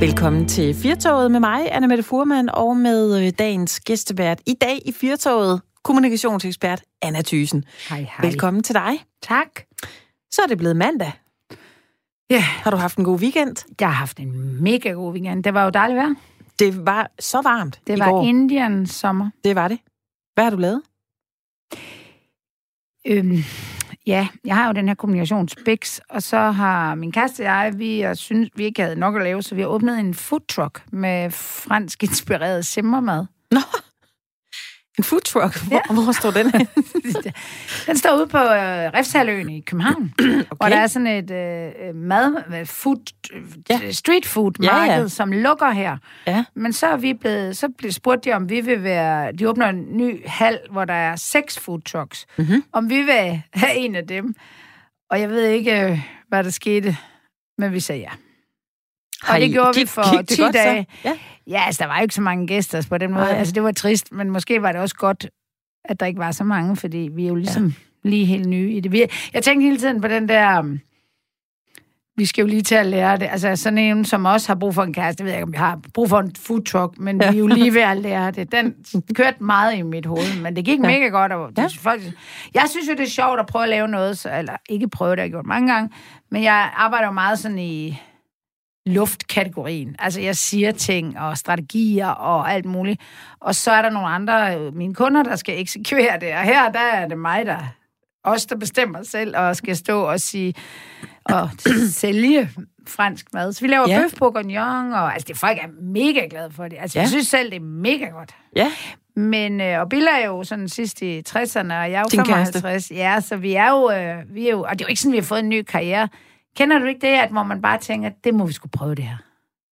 Velkommen til Firtoget med mig, Anna Mette Furman, og med øh, dagens gæstevært i dag i Firtoget, kommunikationsekspert Anna Thysen. Hej, hej. Velkommen til dig. Tak. Så er det blevet mandag. Ja, Har du haft en god weekend? jeg har haft en mega god weekend. Det var jo dejligt vejr. Det var så varmt Det var går. Indian sommer. Det var det. Hvad har du lavet? Øhm, ja, jeg har jo den her kommunikationsbiks, og så har min kæreste og jeg, vi og synes, vi ikke havde nok at lave, så vi har åbnet en food truck med fransk inspireret simmermad. Nå, en food truck. Hvor, ja. hvor står den hen? Den står ude på øh, Refshaløen i København, okay. hvor der er sådan et øh, mad, øh, food, Ja. ja. street food Ja, ja. marked, som lukker her. Ja. Men så er vi blevet, så blev spurgt de, om vi vil være, de åbner en ny hal, hvor der er seks food trucks. Mhm. Om vi vil have en af dem. Og jeg ved ikke, øh, hvad der skete, men vi sagde ja. Har det I- gjorde vi gik- for gik det 10 godt så? dage. Ja. Ja, altså, der var jo ikke så mange gæster på den måde. Nej. Altså, det var trist, men måske var det også godt, at der ikke var så mange, fordi vi er jo ligesom ja. lige helt nye i det. Vi, jeg tænkte hele tiden på den der... um, Vi skal jo lige til at lære det. Altså, sådan en, som også har brug for en kæreste, jeg ved ikke, om vi har brug for en food truck, men ja. vi er jo lige ved at lære det. Den kørte meget i mit hoved, men det gik Ja. mega godt. Og det, Ja. folk, jeg synes jo, det er sjovt at prøve at lave noget, så, eller ikke prøve, det har jeg gjort mange gange, men jeg arbejder jo meget sådan i luftkategorien. Altså, jeg siger ting og strategier og alt muligt. Og så er der nogle andre, øh, mine kunder, der skal eksekvere det. Og her, der er det mig, der os, der bestemmer selv og skal stå og sige og sælge fransk mad. Så vi laver Ja. bøf bourguignon, og altså, det folk er mega glade for det. Altså, Ja. jeg synes selv, det er mega godt. Ja. Men, øh, og Billa er jo sådan sidst i 60'erne, og jeg er jo Din kæreste. 55. Ja, så vi er jo, øh, vi er jo, og det er jo ikke sådan, vi har fået en ny karriere. Kender du ikke det, at hvor man bare tænker, det må vi skulle prøve det her?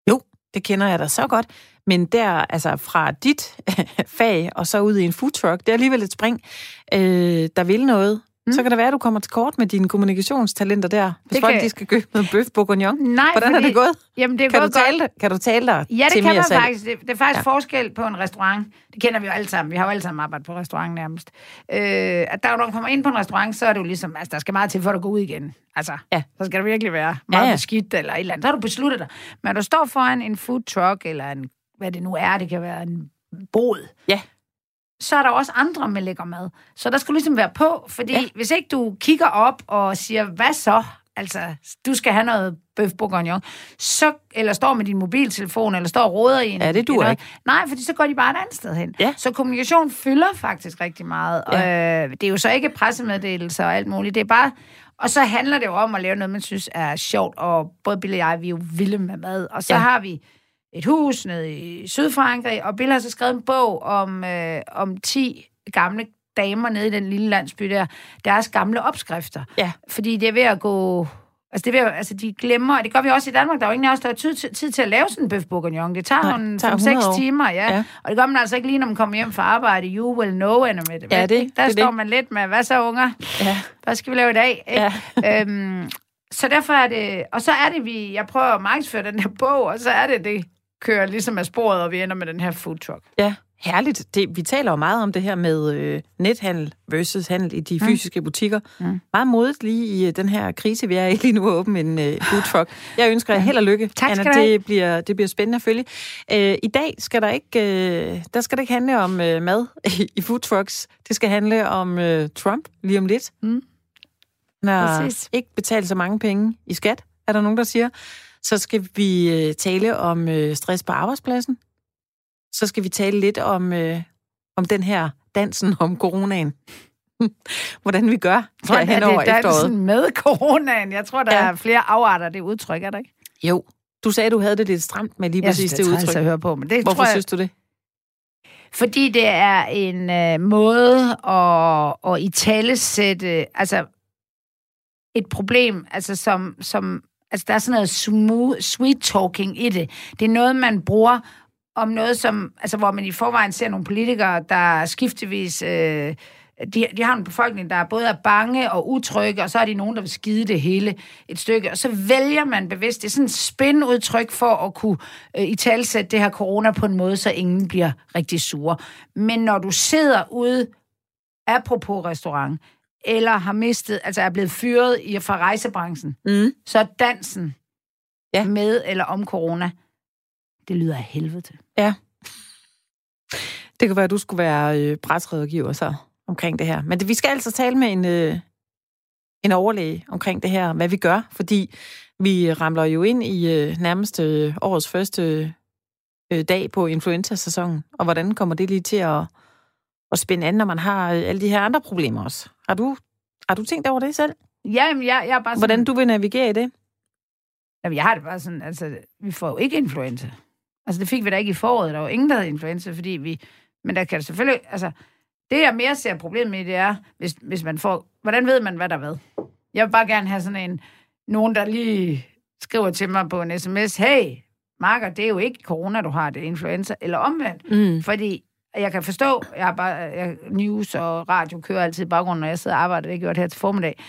Jo, det kender jeg da så godt. Men der, altså fra dit fag og så ud i en food truck, det er alligevel et spring, øh, der vil noget. Mm. Så kan det være, at du kommer til kort med dine kommunikationstalenter der, hvis Det folk kan- de skal købe noget bøf bourguignon. Nej, Hvordan fordi, er det gået? Jamen, det er Kan du, gået godt. tale, det- kan du tale dig Ja, det til kan man salg? faktisk. Det, det er faktisk Ja. forskel på en restaurant. Det kender vi jo alle sammen. Vi har jo alle sammen arbejdet på restaurant nærmest. Øh, at der, når du kommer ind på en restaurant, så er det jo ligesom, altså der skal meget til, for at du går ud igen. Altså, Ja. så skal det virkelig være meget Ja, ja, beskidt eller et eller andet. Så har du besluttet dig. Men når du står foran en food truck, eller en, hvad det nu er, det kan være en båd, Ja. Så er der også andre med lækker mad. Så der skal du ligesom være på, fordi Ja. hvis ikke du kigger op og siger, hvad så? Altså, du skal have noget bøf bourguignon, så, eller står med din mobiltelefon, eller står og råder i en... Ja, det duer noget. ikke. Nej, fordi så går de bare et andet sted hen. Ja. Så kommunikation fylder faktisk rigtig meget. Ja. Øh, det er jo så ikke pressemeddelelser og alt muligt. Det er bare... Og så handler det jo om at lave noget, man synes er sjovt, og både Bill og jeg, vi er jo vilde med mad. Og så ja. har vi et hus nede i Sydfrankrig, og Bill har så skrevet en bog om, øh, om 10 gamle damer nede i den lille landsby der, deres gamle opskrifter. Ja. Fordi det er ved at gå... Altså, det er ved at, altså, de glemmer, og det gør vi også i Danmark. Der er jo ingen af os, der har tid, til- tid til at lave sådan en bøf bourguignon. Det tager Nej, nogle det tager 5-6 100 år. timer, ja. Ja. Og det gør man altså ikke lige, når man kommer hjem fra arbejde. You will know, Anna med det. Ja, det- Der det står det. man lidt med, hvad så unger? Ja. Hvad skal vi lave i dag? Ikke? Ja. øhm, så derfor er det... Og så er det, vi... Jeg prøver at markedsføre den her bog, og så er det, det kører ligesom af sporet, og vi ender med den her food truck. Ja, herligt. Det, vi taler jo meget om det her med øh, nethandel versus handel i de fysiske butikker. Mm. Meget modigt lige i øh, den her krise, vi er i lige nu, at åbne en øh, food truck. Jeg ønsker jer held og lykke, Tak Anna. Det bliver, det bliver spændende at følge. Øh, I dag skal der ikke, øh, der skal det ikke handle om øh, mad i, food trucks. Det skal handle om øh, Trump lige om lidt. Mm. Har Præcis. ikke betalt så mange penge i skat, er der nogen, der siger. Så skal vi øh, tale om øh, stress på arbejdspladsen. Så skal vi tale lidt om, øh, om den her dansen om coronaen. Hvordan vi gør her hen over er det efteråret. dansen med coronaen? Jeg tror, der Ja. er flere afarter, af det udtryk, er der ikke? Jo, du sagde, du havde det lidt stramt med lige Jeg præcis synes, det det er udtryk. at høre på, men det Hvorfor tror jeg, synes du det? Fordi det er en øh, måde at, at i tale sætte, altså et problem, altså som, som altså der er sådan noget smooth, sweet talking i det. Det er noget, man bruger om noget, som, altså hvor man i forvejen ser nogle politikere, der skiftevis, øh, de, de har en befolkning, der både er bange og utrygge, og så er de nogen, der vil skide det hele et stykke. Og så vælger man bevidst, det er sådan et spændudtryk for at kunne øh, i talsætte det her corona på en måde, så ingen bliver rigtig sure. Men når du sidder ude, apropos restaurant, eller har mistet, altså er blevet fyret i, fra rejsebranchen, Mm. så er dansen Ja. med eller om corona det lyder af helvede til. Ja. Det kan være, at du skulle være øh, brætsrådgiver så omkring det her. Men det, vi skal altså tale med en, øh, en overlæge omkring det her, hvad vi gør, fordi vi ramler jo ind i øh, nærmest øh, årets første øh, dag på influenza-sæsonen, og hvordan kommer det lige til at, at spænde an, når man har øh, alle de her andre problemer også? Har du, har du tænkt over det selv? Jamen, jeg, jeg er bare sådan... Hvordan du vil navigere i det? Jamen, jeg har det bare sådan, altså, vi får jo ikke influenza. Altså, det fik vi da ikke i foråret. Der var ingen, der havde influenza, fordi vi... Men der kan det selvfølgelig... Altså, det, jeg mere ser problem med, det er, hvis, hvis man får... Hvordan ved man, hvad der er hvad? Jeg vil bare gerne have sådan en... Nogen, der lige skriver til mig på en sms, hey, Marker, det er jo ikke corona, du har, det er influenza, eller omvendt. Mm. Fordi jeg kan forstå, jeg har bare jeg, news og radio kører altid i baggrunden, når jeg sidder og arbejder, det har gjort her til formiddag.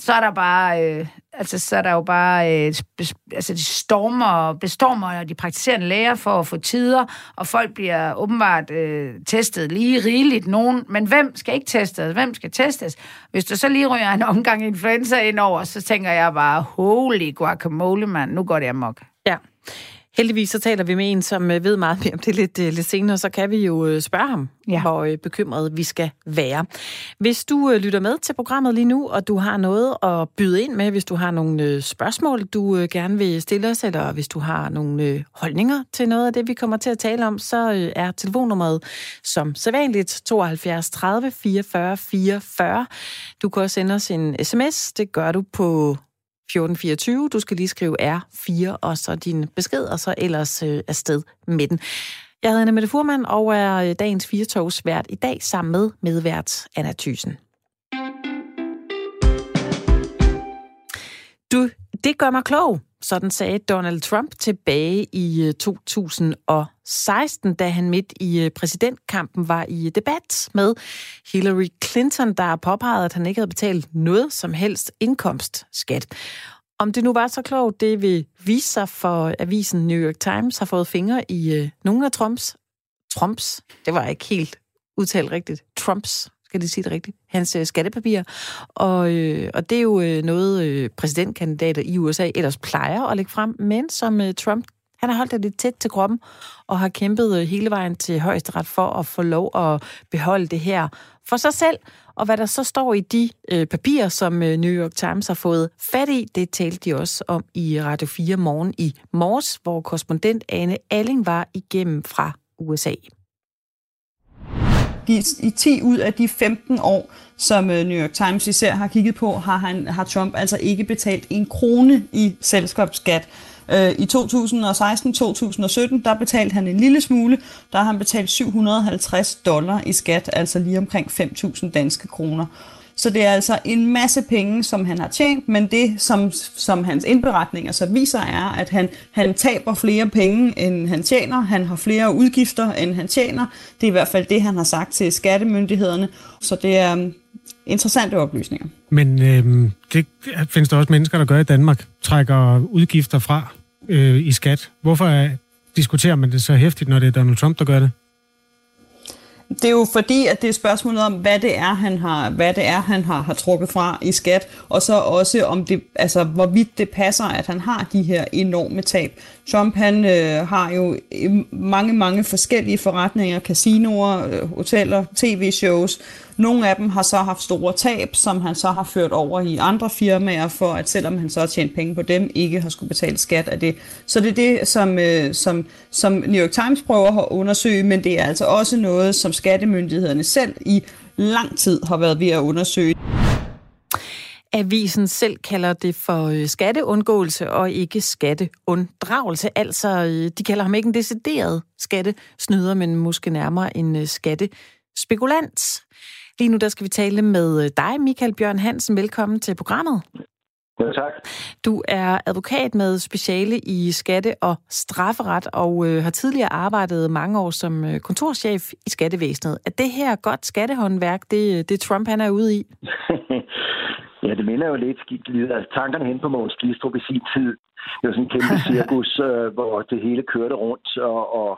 Så er der bare, øh, altså så er der jo bare, øh, bes, altså de stormer, bestormer de praktiserende læger for at få tider, og folk bliver åbenbart øh, testet lige rigeligt nogen, men hvem skal ikke testes? Hvem skal testes? Hvis du så lige ryger en omgang influenza ind over, så tænker jeg bare, holy guacamole, mand, nu går det amok. Ja. Heldigvis så taler vi med en, som øh, ved meget mere om det lidt, øh, lidt senere, så kan vi jo øh, spørge ham, ja. hvor bekymret vi skal være. Hvis du lytter med til programmet lige nu, og du har noget at byde ind med, hvis du har nogle spørgsmål, du gerne vil stille os, eller hvis du har nogle holdninger til noget af det, vi kommer til at tale om, så er telefonnummeret som sædvanligt 72 30 44 44. Du kan også sende os en sms, det gør du på 1424. Du skal lige skrive R4 og så din besked, og så ellers øh, afsted med den. Jeg hedder Anna Mette Furman og er øh, dagens Firetogs vært i dag sammen med medvært Anna Thysen. Du, det gør mig klog. Sådan sagde Donald Trump tilbage i øh, 2016, da han midt i øh, præsidentkampen var i øh, debat med Hillary Clinton, der påpegede, at han ikke havde betalt noget som helst indkomstskat. Om det nu var så klogt, det vil vise sig for avisen New York Times har fået fingre i nogle af Trumps, Trumps, det var ikke helt udtalt rigtigt, Trumps skal de sige det rigtigt, hans øh, skattepapirer. Og, øh, og det er jo øh, noget, øh, præsidentkandidater i USA ellers plejer at lægge frem, men som øh, Trump, han har holdt det lidt tæt til kroppen, og har kæmpet øh, hele vejen til højesteret for at få lov at beholde det her for sig selv. Og hvad der så står i de øh, papirer, som øh, New York Times har fået fat i, det talte de også om i Radio 4 morgen i morges, hvor korrespondent Ane Alling var igennem fra USA i 10 ud af de 15 år, som øh, New York Times især har kigget på, har, han, har Trump altså ikke betalt en krone i selskabsskat. Øh, I 2016-2017, der betalte han en lille smule. Der har han betalt 750 dollar i skat, altså lige omkring 5.000 danske kroner. Så det er altså en masse penge, som han har tjent, men det, som, som hans indberetninger så viser, er, at han, han taber flere penge, end han tjener. Han har flere udgifter, end han tjener. Det er i hvert fald det, han har sagt til skattemyndighederne. Så det er um, interessante oplysninger. Men øh, det findes der også mennesker, der gør i Danmark, trækker udgifter fra øh, i skat. Hvorfor er, diskuterer man det så hæftigt, når det er Donald Trump, der gør det? Det er jo fordi, at det er spørgsmålet om, hvad det er, han har, hvad det er, han har, har trukket fra i skat, og så også om det, altså, hvorvidt det passer, at han har de her enorme tab. Trump han øh, har jo øh, mange, mange forskellige forretninger, casinoer, øh, hoteller, tv-shows. Nogle af dem har så haft store tab, som han så har ført over i andre firmaer, for at selvom han så har tjent penge på dem, ikke har skulle betale skat af det. Så det er det, som, øh, som, som New York Times prøver at undersøge, men det er altså også noget, som skattemyndighederne selv i lang tid har været ved at undersøge. Avisen selv kalder det for øh, skatteundgåelse og ikke skatteunddragelse. Altså, øh, de kalder ham ikke en decideret skattesnyder, men måske nærmere en øh, skattespekulant. Lige nu der skal vi tale med dig, Michael Bjørn Hansen. Velkommen til programmet. Ja, tak. Du er advokat med speciale i skatte- og strafferet, og øh, har tidligere arbejdet mange år som øh, kontorchef i skattevæsenet. Er det her godt skattehåndværk, det, det Trump han er ude i? Ja, det minder jo lidt altså, tankerne hen på Mogens Glistrup i sin tid. Det var sådan en kæmpe cirkus, øh, hvor det hele kørte rundt, og, og,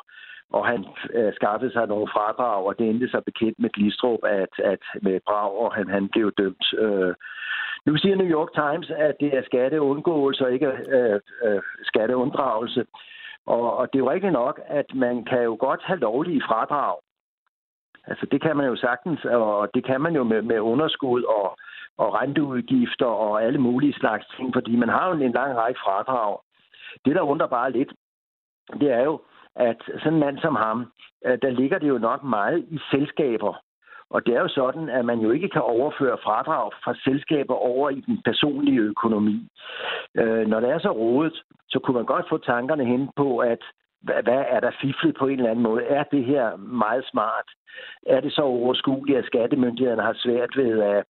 og han øh, skaffede sig nogle fradrag, og det endte sig bekendt med Glistrup, at, at med Brav, og han, han blev dømt. Øh, nu siger New York Times, at det er skatteundgåelse og ikke øh, øh, skatteunddragelse. Og, og det er jo rigtigt nok, at man kan jo godt have lovlige fradrag. Altså det kan man jo sagtens, og det kan man jo med, med underskud og, og renteudgifter og alle mulige slags ting, fordi man har jo en lang række fradrag. Det, der undrer bare lidt, det er jo, at sådan en mand som ham, øh, der ligger det jo nok meget i selskaber. Og det er jo sådan, at man jo ikke kan overføre fradrag fra selskaber over i den personlige økonomi. Øh, når det er så rodet, så kunne man godt få tankerne hen på, at hvad er der fiflet på en eller anden måde? Er det her meget smart? Er det så overskueligt, at skattemyndighederne har svært ved at,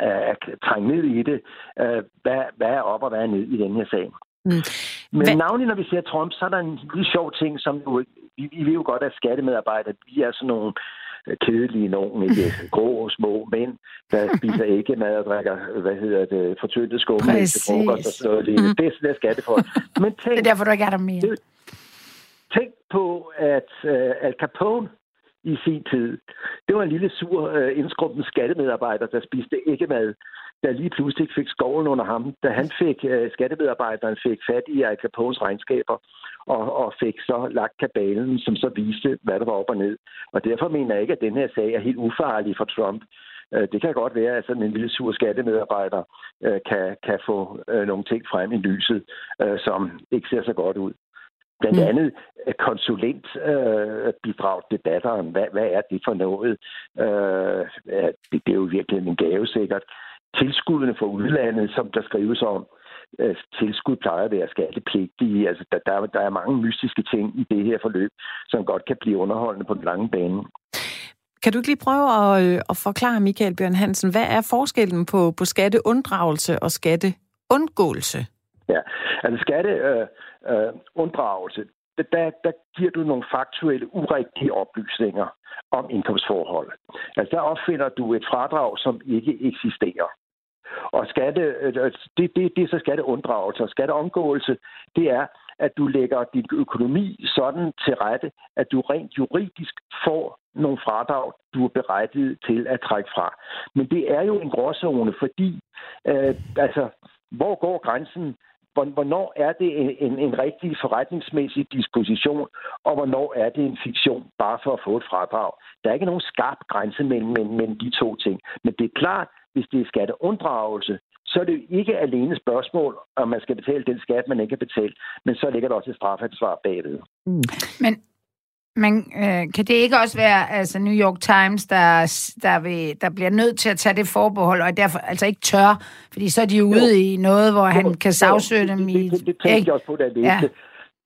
at trænge ned i det? Øh, hvad, hvad er op og hvad er ned i den her sag? Mm. Men Hva? navnlig når vi ser Trump, så er der en lille sjov ting, som jo, vi, vi ved jo godt, at skattemedarbejdere, vi er sådan nogle øh, kedelige nogen, ikke? grå små mænd, der spiser ikke mad og drikker, hvad hedder det, fortyndet skumme til frokost og sådan noget. Mm. Det er sådan, der skattefolk. Men tænk, det er derfor, du ikke er der mere. Tænk på, at uh, Al Capone i sin tid, det var en lille sur, uh, indskrumpen skattemedarbejder, der spiste ikke mad der lige pludselig fik skoven under ham, da han fik, uh, skattemedarbejderen fik fat i Al Capones regnskaber, og, og fik så lagt kabalen, som så viste, hvad der var op og ned. Og derfor mener jeg ikke, at den her sag er helt ufarlig for Trump. Uh, det kan godt være, at sådan en lille sur skattemedarbejder uh, kan, kan få uh, nogle ting frem i lyset, som ikke ser så godt ud. Blandt mm. andet konsulentbidrag øh, debatteren. Hvad, hvad er det for noget? Øh, det, det er jo virkelig en gave sikkert tilskuddene fra udlandet, som der skrives om, øh, tilskud plejer at være skattepligtige. Altså, der, der, der er mange mystiske ting i det her forløb, som godt kan blive underholdende på den lange bane. Kan du ikke lige prøve at, øh, at forklare, Michael Bjørn Hansen, hvad er forskellen på, på skatteunddragelse og skatteundgåelse? Ja, altså skatteunddragelse, øh, øh, der, der giver du nogle faktuelle, urigtige oplysninger om indkomstforhold. Altså der opfinder du et fradrag, som ikke eksisterer. Og skatte, øh, øh, det, det, det er så skatteunddragelse. Og skatteomgåelse, det er, at du lægger din økonomi sådan til rette, at du rent juridisk får nogle fradrag, du er berettiget til at trække fra. Men det er jo en gråzone, fordi øh, altså, hvor går grænsen hvornår er det en, en, en rigtig forretningsmæssig disposition, og hvornår er det en fiktion, bare for at få et fradrag. Der er ikke nogen skarp grænse mellem, mellem, mellem de to ting. Men det er klart, hvis det er skatteunddragelse, så er det jo ikke alene spørgsmål, om man skal betale den skat, man ikke har betalt, men så ligger der også et strafansvar bagved. Mm. Men men øh, kan det ikke også være altså New York Times, der, der, vil, der bliver nødt til at tage det forbehold, og derfor altså ikke tør, fordi så er de ude jo. i noget, hvor jo. han kan sagsøge dem i... Det, det, det tænkte jeg også på, da jeg ja.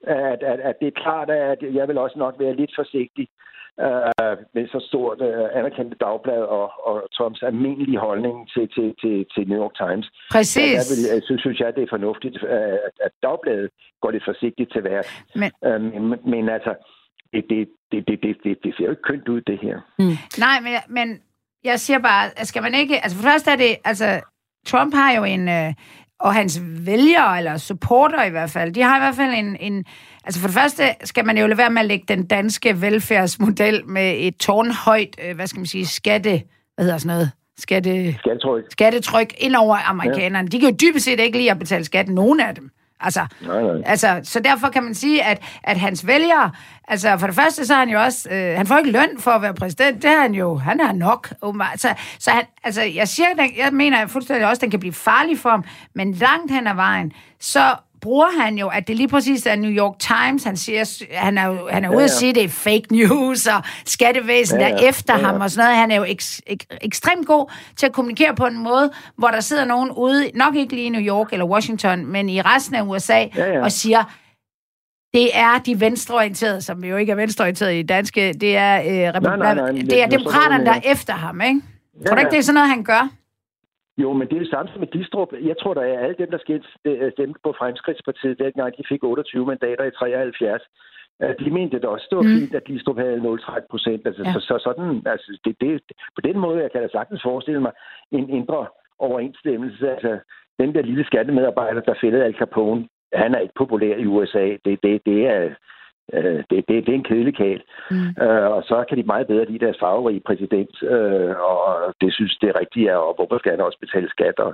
at, at, at det er klart, at jeg vil også nok være lidt forsigtig øh, med så stort øh, anerkendte dagblad og, og Toms almindelige holdning til, til, til, til New York Times. Præcis. Så vil, synes, synes jeg, det er fornuftigt, øh, at, at dagbladet går lidt forsigtigt til værk. Men, øh, men, men altså, det, det, det, det, det, det, det ser jo ikke kønt ud, det her. Mm. Nej, men, men jeg siger bare, skal man ikke... Altså for først er det... Altså, Trump har jo en... Øh, og hans vælgere, eller supporter i hvert fald, de har i hvert fald en, en... Altså for det første skal man jo lade være med at lægge den danske velfærdsmodel med et tårnhøjt, øh, hvad skal man sige, skatte... Hvad hedder sådan noget? Skatte, skattetryk. skattetryk ind over amerikanerne. Ja. De kan jo dybest set ikke lide at betale skat, nogen af dem. Altså, nej, nej. altså, så derfor kan man sige, at, at hans vælgere, altså for det første, så er han jo også, øh, han får ikke løn for at være præsident, det har han jo, han har nok. Så, så han, altså, jeg siger, jeg mener fuldstændig også, at den kan blive farlig for ham, men langt hen ad vejen, så bruger han jo, at det lige præcis er New York Times, han siger, han er, han er ude ja, ja. at sige, det er fake news, og skattevæsen ja, ja. er efter ja, ja. ham og sådan noget. Han er jo ek, ek, ekstremt god til at kommunikere på en måde, hvor der sidder nogen ude, nok ikke lige i New York eller Washington, men i resten af USA, ja, ja. og siger, det er de venstreorienterede, som jo ikke er venstreorienterede i danske, det er, øh, nej, nej, nej, det er demokraterne, der er efter ham, ikke? Ja, Tror du ikke, det er sådan noget, han gør? Jo, men det er det samme som med Distrup. Jeg tror, der er alle dem, der stemte på Fremskridtspartiet, dengang de fik 28 mandater i 73. De mente det også. Det var mm. fint, at Glistrup havde 0,3 procent. Altså, ja. så, så, sådan, altså, det, det, på den måde, jeg kan da sagtens forestille mig en indre overensstemmelse. Altså, den der lille skattemedarbejder, der fældede Al Capone, han er ikke populær i USA. Det, det, det er øh, det, det, det er en kedelig kæl. Mm. Øh, og så kan de meget bedre lide deres farverige præsident, øh, og det synes det er rigtigt, og hvorfor skal han også betale skat? Og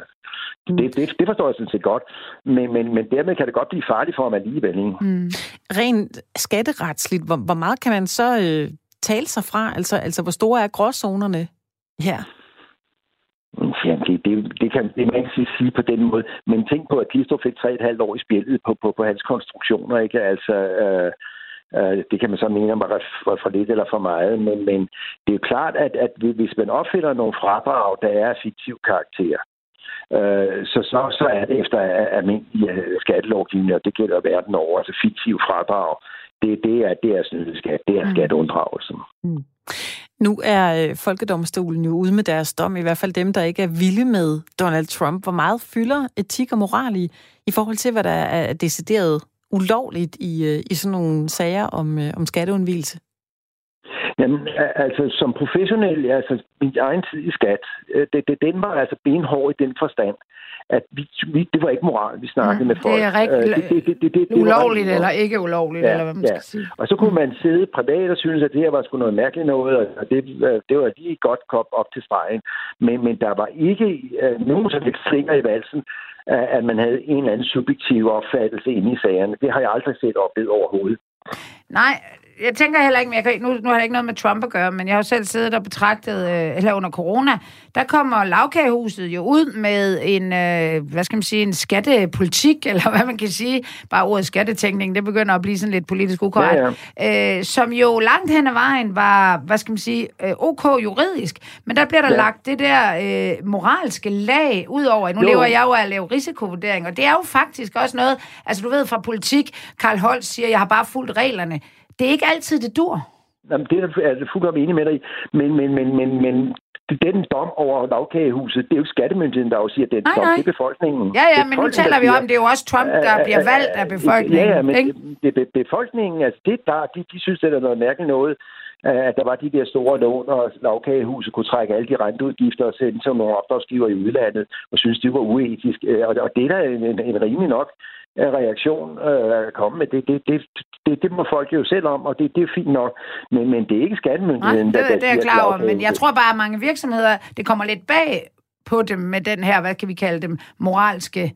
mm. det, det, det forstår jeg sådan set godt. Men, men, men dermed kan det godt blive farligt for ham alligevel. Ikke? Mm. Rent skatteretsligt, hvor, hvor meget kan man så øh, tale sig fra? Altså, altså hvor store er gråzonerne her? Ja, det, det, det, kan det man ikke sige på den måde. Men tænk på, at Klistrup fik 3,5 år i spillet på, på, på hans konstruktioner. Ikke? Altså, øh, det kan man så mene om var for, lidt eller for meget. Men, men det er jo klart, at, at hvis man opfinder nogle fradrag, der er fiktiv karakter, øh, så, så, så er det efter almindelig øh, skattelovgivning, og det gælder verden over, altså fiktiv fradrag. Det, det er, det er skat, det er mm. skatteunddragelse. Mm. Nu er øh, Folkedomstolen jo ude med deres dom, i hvert fald dem, der ikke er vilde med Donald Trump. Hvor meget fylder etik og moral i, i forhold til, hvad der er decideret ulovligt i, øh, i sådan nogle sager om, øh, om skatteundvigelse? Jamen, altså som professionel, altså min egen tid i skat, det, det, den var altså benhård i den forstand, at vi, vi, det var ikke moral, vi snakkede mm, med folk. Det er rigtig øh, det, det, det, det, det, ulovligt eller ikke ulovligt, ja, eller hvad man ja. skal sige. Og så kunne man sidde privat og synes, at det her var sgu noget mærkeligt noget, og det, øh, det var lige godt kop op til stregen. Men, men der var ikke uh, nogen som helst i valsen, at man havde en eller anden subjektiv opfattelse inde i sagerne. Det har jeg aldrig set oplevet overhovedet. Nej, jeg tænker heller ikke, men jeg kan, nu, nu har det ikke noget med Trump at gøre, men jeg har jo selv siddet og betragtet, øh, eller under corona, der kommer lavkagehuset jo ud med en, øh, hvad skal man sige, en skattepolitik, eller hvad man kan sige, bare ordet skattetænkning, det begynder at blive sådan lidt politisk ukorrekt, ja, ja. Øh, som jo langt hen ad vejen var, hvad skal man sige, øh, ok juridisk, men der bliver der ja. lagt det der øh, moralske lag ud over. Nu jo. lever jeg jo af at lave risikovurdering, og det er jo faktisk også noget, altså du ved fra politik, Karl Holst siger, jeg har bare fulgt reglerne det er ikke altid, det dur. Jamen, det er jeg fuldkommen enig med dig i. Men, men, men, men, men den dom over lavkagehuset, det er jo skattemyndigheden, der siger, at det er dom. Det er befolkningen. Ja, ja, men nu taler vi om, det er jo også Trump, der bliver valgt af befolkningen. Ja, ja, men det, det, befolkningen, altså det der, de, de synes, det er noget mærkeligt noget, at der var de der store lån, og lavkagehuset kunne trække alle de renteudgifter og sende som nogle opdragsgiver i udlandet, og synes, det var uetisk. Og det er da en, en, en rimelig nok reaktion øh, komme med. Det, det, det, det, det må folk jo selv om, og det, det er fint nok. Men, men det er ikke skattemyndigheden, Nej, det, der, det er jeg klar over, men jeg tror bare, at mange virksomheder, det kommer lidt bag på dem med den her, hvad kan vi kalde dem, moralske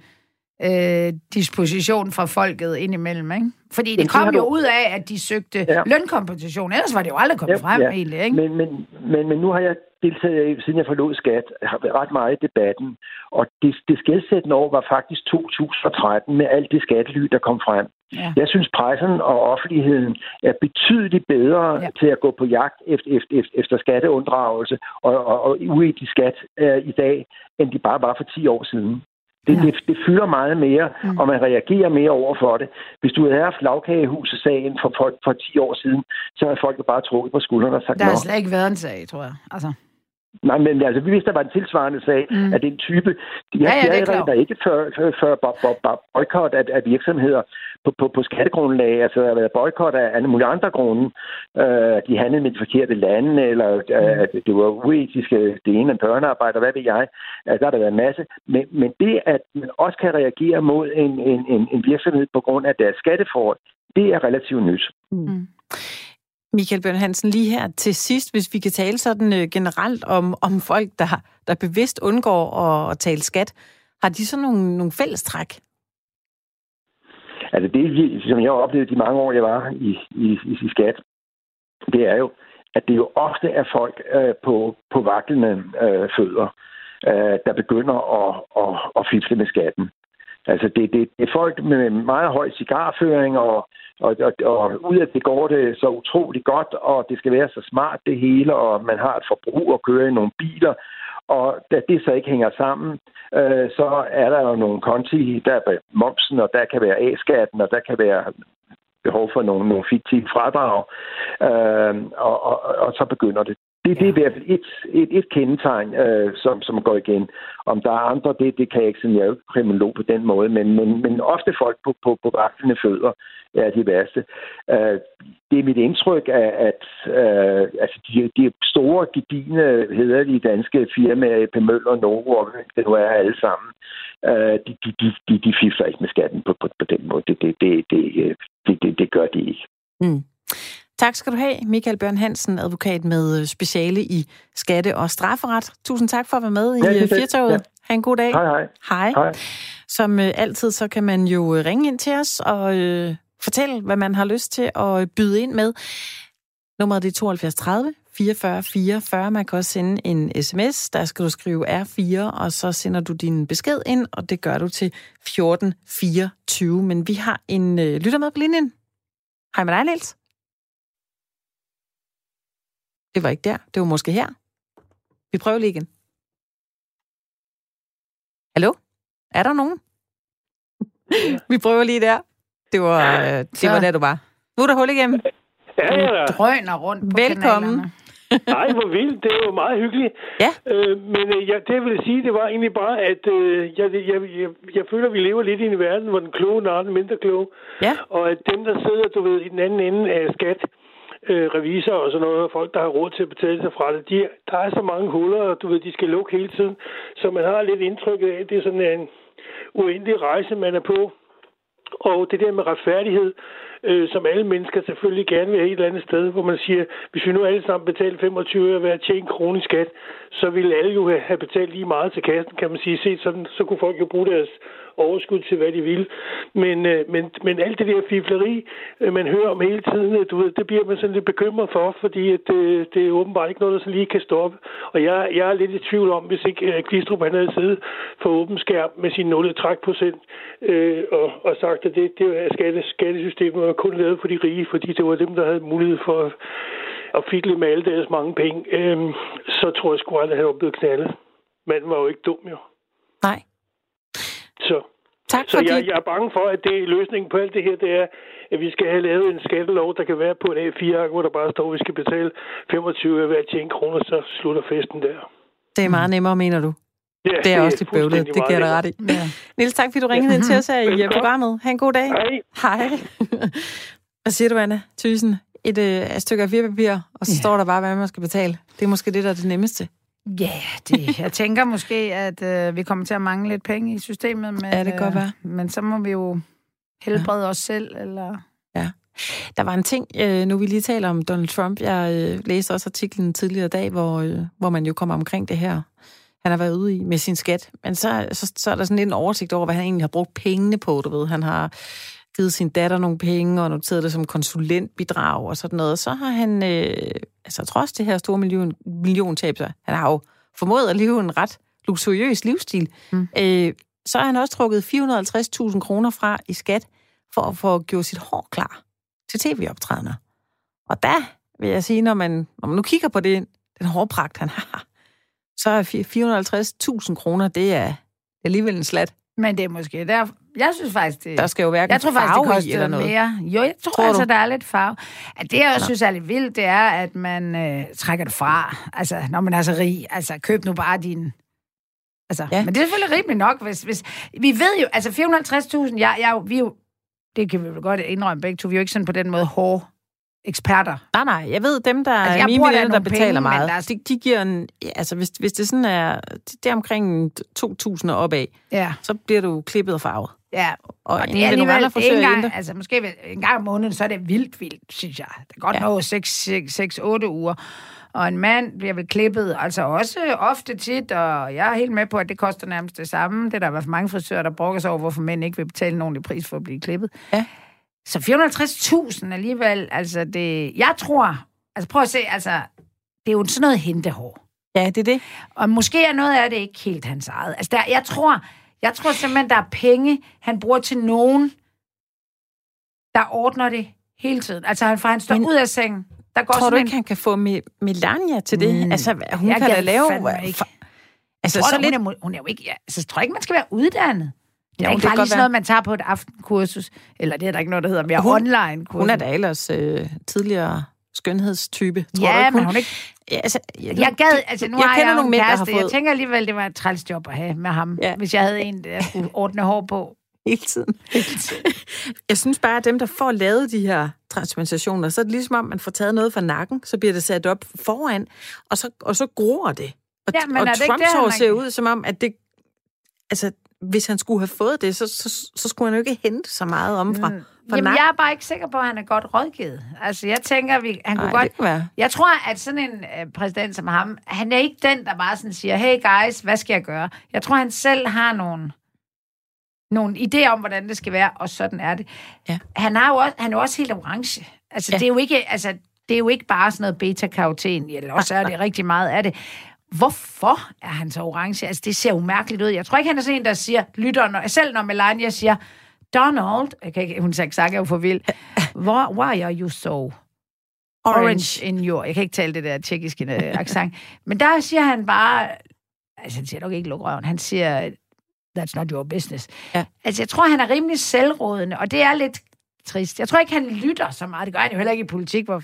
øh, disposition fra folket indimellem, ikke? Fordi det kom jo ud af, at de søgte ja. lønkompensation. Ellers var det jo aldrig kommet ja, frem, ja. egentlig, ikke? Men, men, men, men nu har jeg deltaget, siden jeg forlod skat, har været ret meget i debatten. Og det, det skældsættende år var faktisk 2013 med alt det skattely, der kom frem. Ja. Jeg synes, pressen og offentligheden er betydeligt bedre ja. til at gå på jagt efter, efter, efter skatteunddragelse og, og, og uetisk skat uh, i dag, end de bare var for 10 år siden. Det, ja. det, det fylder meget mere, mm. og man reagerer mere over for det. Hvis du havde haft lavkagehuset-sagen for, for, for 10 år siden, så havde folk jo bare trukket på skuldrene og sagt, Der har slet ikke været en sag, tror jeg. Altså. Nej, men altså, vi vidste, der var en tilsvarende sag mm. af den type. De ja, ja, det er der ikke før, før, før boykot af, af virksomheder på, på, på skattegrundlag, altså der har været boykot af alle mulige andre grunde. Uh, de handlede med de forkerte lande, eller uh, det var uetiske, det ene af børnearbejde, hvad ved jeg. Uh, der har der været en masse. Men, men det, at man også kan reagere mod en, en, en, en virksomhed på grund af deres skatteforhold, det er relativt nyt. Mm. Michael Bjørn Hansen, lige her til sidst, hvis vi kan tale sådan øh, generelt om, om folk, der, der bevidst undgår at, at tale skat, har de så nogle, nogle fællestræk? Altså det, som jeg har oplevet de mange år, jeg var i, i, i, i skat, det er jo, at det jo ofte er folk øh, på, på vaklende øh, fødder, øh, der begynder at, at, at fifle med skatten. Altså, det, det, det er folk med meget høj cigarføring, og, og, og, og ud af det går det så utroligt godt, og det skal være så smart det hele, og man har et forbrug at køre i nogle biler, og da det så ikke hænger sammen, øh, så er der jo nogle konti, der er momsen, og der kan være A-skatten, og der kan være behov for nogle, nogle fiktive fradrag, øh, og, og, og så begynder det. Det, det er i hvert fald et, et, et kendetegn, øh, som, som går igen. Om der er andre, det, det kan jeg ikke, jeg er jo ikke kriminolog på den måde, men, men, men ofte folk på, på, på vaklende fødder er de værste. Øh, det er mit indtryk, at, at øh, altså de, de store, gedine, hederlige danske firmaer, P. Møller, Novo og det nu er alle sammen, øh, de, de, de, de, de fifler ikke med skatten på, på, på den måde. Det, det, det, det, det, det, det gør de ikke. Mm. Tak skal du have, Michael Bjørn Hansen, advokat med øh, speciale i skatte- og strafferet. Tusind tak for at være med Ja, i øh. Firtoget. Ja. Ha' en god dag. Hej, hej. Hej. Hej. Som øh, altid, så kan man jo ringe ind til os og øh, fortælle, hvad man har lyst til at byde ind med. Nummeret er 72 30 44 44. Man kan også sende en sms. Der skal du skrive R4, og så sender du din besked ind, og det gør du til 1424. Men vi har en øh, lytter med på linjen. Hej med dig, Niels. Det var ikke der. Det var måske her. Vi prøver lige igen. Hallo? Er der nogen? Vi prøver lige der. Det var, øh, det var der, du var. Nu er der hul igennem. Ja, ja. Drøner rundt på Velkommen. kanalerne. Nej, hvor vildt. Det er jo meget hyggeligt. Ja. Øh, men øh, ja, det jeg ville sige, det var egentlig bare, at øh, jeg, jeg, jeg, jeg føler, at vi lever lidt i en verden, hvor den kloge er den mindre kloge. Ja. Og at dem, der sidder, du ved, i den anden ende af skat, øh, Øh, revisor og sådan noget, og folk, der har råd til at betale sig fra det, de, der er så mange huller, og du ved, de skal lukke hele tiden. Så man har lidt indtryk af, at det er sådan en uendelig rejse, man er på. Og det der med retfærdighed, øh, som alle mennesker selvfølgelig gerne vil have et eller andet sted, hvor man siger, hvis vi nu alle sammen betalte 25 øre hver tjene kroner krone i skat, så ville alle jo have- have betalt lige meget til kassen, kan man sige. Set sådan, så kunne folk jo bruge deres overskud til, hvad de vil. Men, øh, men, men alt det der fifleri, øh, man hører om hele tiden, øh, du ved, det bliver man sådan lidt bekymret for, fordi at, øh, det er åbenbart ikke noget, der så lige kan stoppe. Og jeg, jeg er lidt i tvivl om, hvis ikke øh, Glistrup han havde siddet for åben skærm med sin 0 trækprocent øh, og, og sagt, at det, det er skatte, skattesystemet var kun lavet for de rige, fordi det var dem, der havde mulighed for at, at fikle med alle deres mange penge. Øh, så tror jeg sgu aldrig, at han var blevet knaldet. Manden var jo ikke dum, jo. Nej. Så, Tak så for jeg, det. jeg er bange for, at det løsningen på alt det her, det er, at vi skal have lavet en skattelov, der kan være på en A4-ark, hvor der bare står, at vi skal betale 25 af hver 10 kroner, så slutter festen der. Det er meget nemmere, mener du. Ja, Det er også lidt bøvlet. Det giver jeg dig ret i. Ja. Niels, tak fordi du ringede ind til os her i Velkommen. programmet. Ha' en god dag. Hej. Hej. Hvad siger du, Anna Thysen? Et, øh, et stykke af papir, og så Ja. står der bare, hvad man skal betale. Det er måske det, der er det nemmeste. Ja, det, jeg tænker måske, at øh, vi kommer til at mangle lidt penge i systemet. Men, Ja, det kan godt være. Øh, men så må vi jo helbrede os selv, eller... Der var en ting, øh, nu vi lige taler om Donald Trump. Jeg øh, læste også artiklen tidligere i dag, hvor, øh, hvor man jo kommer omkring det her, han har været ude i med sin skat. Men så, så, så er der sådan lidt en oversigt over, hvad han egentlig har brugt pengene på, du ved. Han har givet sin datter nogle penge, og noteret det som konsulentbidrag og sådan noget. Så har han, øh, altså trods det her store million, milliontab, så han har jo formået at leve en ret luksuriøs livsstil. Mm. Øh, så har han også trukket 450.000 kroner fra i skat, for at få gjort sit hår klar til tv-optrædener. Og der vil jeg sige, når man, når man nu kigger på det, den hårpragt, han har, så er fi- 450.000 kroner, det er alligevel en slat. Men det er måske der... Jeg synes faktisk, det... Der skal jo hverken jeg tror faktisk, farve det koster eller noget. mere. Jo, jeg tror, Tror altså, du? der er lidt farve. At det, jeg også synes er lidt vildt, det er, at man øh, trækker det fra. Altså, når man er så rig. Altså, køb nu bare din... Altså, Ja. Men det er selvfølgelig rimeligt nok, hvis... hvis vi ved jo... Altså, 450.000, jeg, jeg, vi jo... Det kan vi jo godt indrømme begge to. Vi er jo ikke sådan på den måde hårde eksperter. Nej, nej, jeg ved, dem, der Altså, altså, jeg er mine veninder, der nogle betaler penge, men meget, der er- de, de giver en, altså hvis, hvis det sådan er, det er omkring 2.000 og opad, Ja, så bliver du klippet og farvet. ja. Og, Og det er alligevel, engang, endte. altså måske en gang om måneden, så er det vildt, vildt, synes jeg. Det er godt ja. nå 6-8 uger. Og en mand bliver vel klippet, altså også ofte tit, og jeg er helt med på, at det koster nærmest det samme. Det er der i hvert fald mange frisører, der brokker sig over, hvorfor mænd ikke vil betale en ordentlig pris for at blive klippet. Ja. Så 450.000 alligevel, altså det... Jeg tror, altså prøv at se, altså, det er jo sådan noget hentehår. Ja, det er det. Og måske er noget af det ikke helt hans eget. Altså, der, jeg tror, jeg tror simpelthen, der er penge, han bruger til nogen, der ordner det hele tiden. Altså, han, for han står Men- ud af sengen. Der går Tror du ikke, han kan få Me- Melania til det? Mm. Altså, hun Jeg kan da lave... ikke. Altså, tror, så du, lidt... hun, er, hun er jo ikke... Ja, altså, jeg tror ikke, man skal være uddannet. Det er Jo, ikke bare lige sådan noget, man tager på et aftenkursus. Eller det er der ikke noget, der hedder mere Hun- online kursus. Hun er da ellers øh, tidligere skønhedstype. Tror du Ja, ikke, men hun ikke... Ja, altså, jeg, Jeg gad, altså nu jeg har jeg nogle mænd, der har fået Jeg tænker alligevel, det var et træls job at have med ham, Ja. ja. hvis jeg havde en, der skulle ordne hår på. hele tiden. jeg synes bare, at dem, der får lavet de her transplantationer, så er det ligesom om, man får taget noget fra nakken, så bliver det sat op foran, og så, og så gror det. Og, Ja, men og er Trumps hår er- ser ud som om, at det... Altså, hvis han skulle have fået det, så, så, så skulle han jo ikke hente så meget om fra, Mm, For Jamen, jeg er bare ikke sikker på, at han er godt rådgivet. Altså, jeg tænker, vi, han kunne Ej, godt... det kan være. Jeg tror, at sådan en øh, præsident som ham, han er ikke den, der bare sådan siger, hey guys, hvad skal jeg gøre? Jeg tror, han selv har nogle, nogle idéer om, hvordan det skal være, og sådan er det. Ja. Han, har jo også, han er jo også helt orange. Altså, ja. det, er jo ikke, altså, det er jo ikke bare sådan noget beta-karoten, eller også er det rigtig meget af det. Hvorfor er han så orange? Altså, det ser jo mærkeligt ud. Jeg tror ikke, han er sådan en, der siger, lytter, når, selv når Melania siger, Donald, jeg kan ikke, hun sagde sagt, jeg er jo for vild. Hvor, why are you so orange, orange in your... Jeg kan ikke tale det der tjekkiske øh, accent. Men der siger han bare... Altså, han siger nok ikke luk røven. Han siger, that's not your business. Ja. Altså, jeg tror, han er rimelig selvrådende, og det er lidt trist. Jeg tror ikke, han lytter så meget. Det gør han jo heller ikke i politik. Hvor...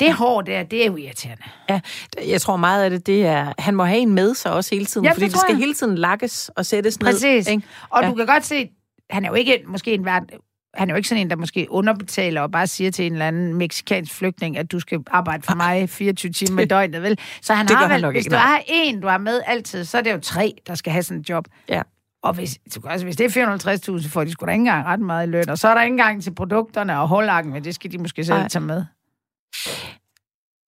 Det hår der, det er jo irriterende. Ja, jeg tror meget af det, det er, han må have en med sig også hele tiden, Ja, fordi det det skal jeg. hele tiden lakkes og sættes Præcis. ned. Ikke? Og Ja. du kan godt se, han er jo ikke måske en verden, han er jo ikke sådan en, der måske underbetaler og bare siger til en eller anden meksikansk flygtning, at du skal arbejde for mig 24 timer i døgnet, vel? Så han Det har han vel, nok hvis ikke, du har en, du har med altid, så er det jo tre, der skal have sådan et job. Ja. Og hvis, også, hvis det er 450.000, får de sgu da ikke engang ret meget i løn. Og så er der ikke engang til produkterne og holdlakken, men det skal de måske selv Nej. tage med.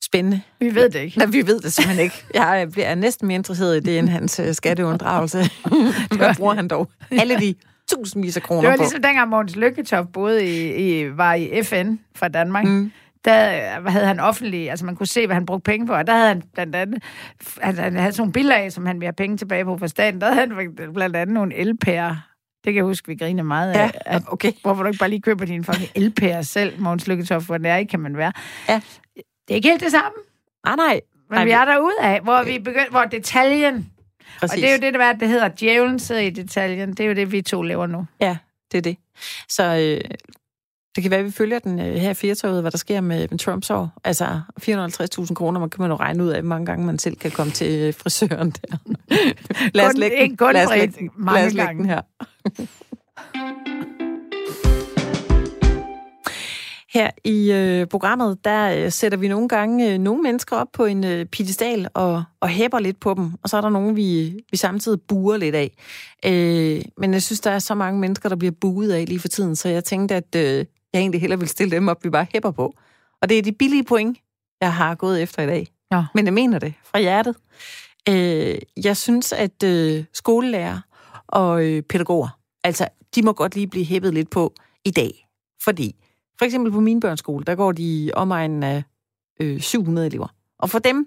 Spændende. Vi ved det ikke. Nej, vi ved det simpelthen ikke. Jeg bliver næsten mere interesseret i det, end hans øh, skatteunddragelse. Hvad bruger han dog? Alle de tusindvis af kroner Det var på. ligesom dengang Mogens Lykketoft boede i, i, var i FN fra Danmark. Mm. Der øh, havde han offentlig, altså man kunne se, hvad han brugte penge på, og der havde han blandt andet, han, han havde sådan nogle billeder af, som han ville have penge tilbage på fra staten, der havde han blandt andet nogle elpærer. Det kan jeg huske, vi griner meget af. Ja, At, okay. hvorfor du ikke bare lige køber dine fucking elpærer selv, Mogens Lykketoft, hvor er, kan man være. Ja. Det er ikke helt det samme, Ah, nej, men Nej, vi vi- er derude af, hvor vi begynder, hvor detaljen, præcis. og det er jo det, der, er, det hedder, djævlen sidder i detaljen, det er jo det, vi to lever nu. Ja, det er det. Så øh, det kan være, at vi følger den øh, her i firetoget, hvad der sker med, med Trumps år. Altså 450.000 kroner, man kan man jo regne ud af, hvor mange gange man selv kan komme til øh, frisøren der. lad os lægge den, lad os lægge lad os lægge gange. den her. Her i øh, programmet, der øh, sætter vi nogle gange øh, nogle mennesker op på en øh, pedestal og, og hæpper lidt på dem, og så er der nogen, vi, vi samtidig buer lidt af. Øh, men jeg synes, der er så mange mennesker, der bliver buet af lige for tiden, så jeg tænkte, at øh, jeg egentlig hellere vil stille dem op, vi bare hæpper på. Og det er de billige point, jeg har gået efter i dag. Nå. Men jeg mener det fra hjertet. Øh, jeg synes, at øh, skolelærer og øh, pædagoger, altså, de må godt lige blive hæppet lidt på i dag. Fordi, for eksempel på min børnskole, der går de omegnen af øh, 700 elever. Og for dem,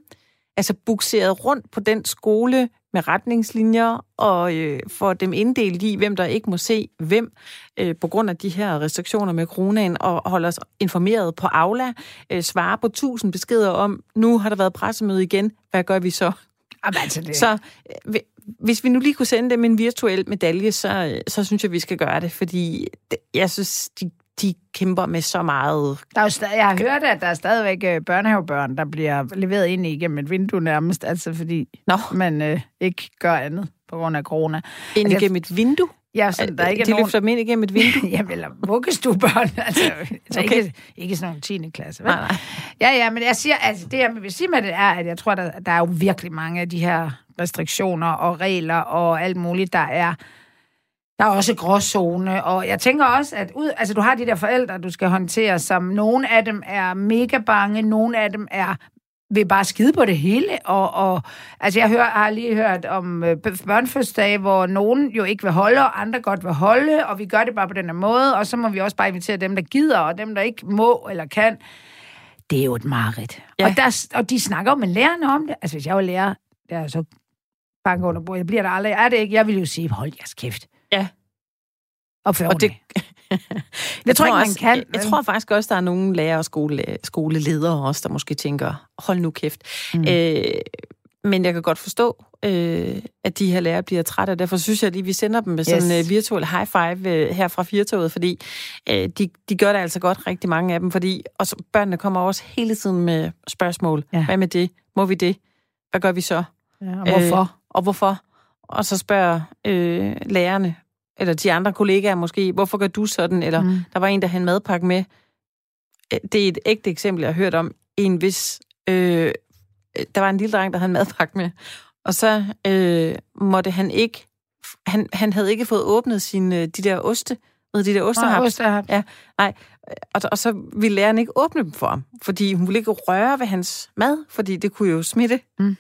altså bukseret rundt på den skole med retningslinjer, og øh, får dem inddelt i, hvem der ikke må se hvem, øh, på grund af de her restriktioner med coronaen, og holder os informeret på Aula, øh, svarer på tusind beskeder om, nu har der været pressemøde igen, hvad gør vi så? Jamen, altså, det, Så øh, hvi- hvis vi nu lige kunne sende dem en virtuel medalje, så, øh, så synes jeg, vi skal gøre det, fordi jeg synes, de, de kæmper med så meget. Der er stadig, jeg har hørt, at der er stadigvæk øh, børnehavebørn, der bliver leveret ind igennem et vindue nærmest, altså fordi Nå, man øh, ikke gør andet på grund af corona. ind Altså, igennem et vindue. Ja, så der ikke er de nogen... løfter dem ind igennem et vindue. Jamen, eller vuggestuebørn, altså, altså Okay. ikke, ikke sådan nogle 10. klasse, vel? Nej, nej. Ja, ja, men jeg siger, altså, det jeg vil sige med det er, at jeg tror, der, der er jo virkelig mange af de her restriktioner og regler og alt muligt, der er der er også gråzone, og jeg tænker også, at ud, altså, du har de der forældre, du skal håndtere, som nogle af dem er mega bange, nogle af dem er vil bare skide på det hele, og, og altså jeg hører, har lige hørt om øh, børnefødselsdage, hvor nogen jo ikke vil holde, og andre godt vil holde, og vi gør det bare på den her måde, og så må vi også bare invitere dem, der gider, og dem, der ikke må eller kan. Det er jo et mareridt. Ja. Og, der, og de snakker jo med lærerne om det. Altså hvis jeg var lærer, der er så bange under bordet, jeg bliver der aldrig, er det ikke? Jeg vil jo sige, hold jeres kæft. Ja. Opfør Og det, tror jeg ikke, man også, kan, Jeg, jeg tror faktisk også, der er nogle lærere og skole, skoleledere også, der måske tænker, hold nu kæft. Mm. Øh, men jeg kan godt forstå, øh, at de her lærere bliver trætte, og derfor synes jeg lige, vi sender dem med sådan en Yes. øh, virtuel high five øh, her fra Firtoget, fordi øh, de, de gør det altså godt, rigtig mange af dem, fordi og så, børnene kommer også hele tiden med spørgsmål. Ja. Hvad med det? Må vi det? Hvad gør vi så? Ja, og hvorfor? Øh, og hvorfor? Og så spørger øh, lærerne, eller de andre kollegaer måske, hvorfor gør du sådan? Eller Mm. der var en, der havde en madpakke med. Øh, Det er et ægte eksempel, jeg har hørt om. En hvis... Øh, der var en lille dreng, der havde en madpakke med. Og så øh, måtte han ikke... Han, han havde ikke fået åbnet sine, øh, de der oste, Ved de der ostehaps? ostehaps. Ja, nej. Og, og så ville læreren ikke åbne dem for ham, fordi hun ville ikke røre ved hans mad, fordi det kunne jo smitte. Mm.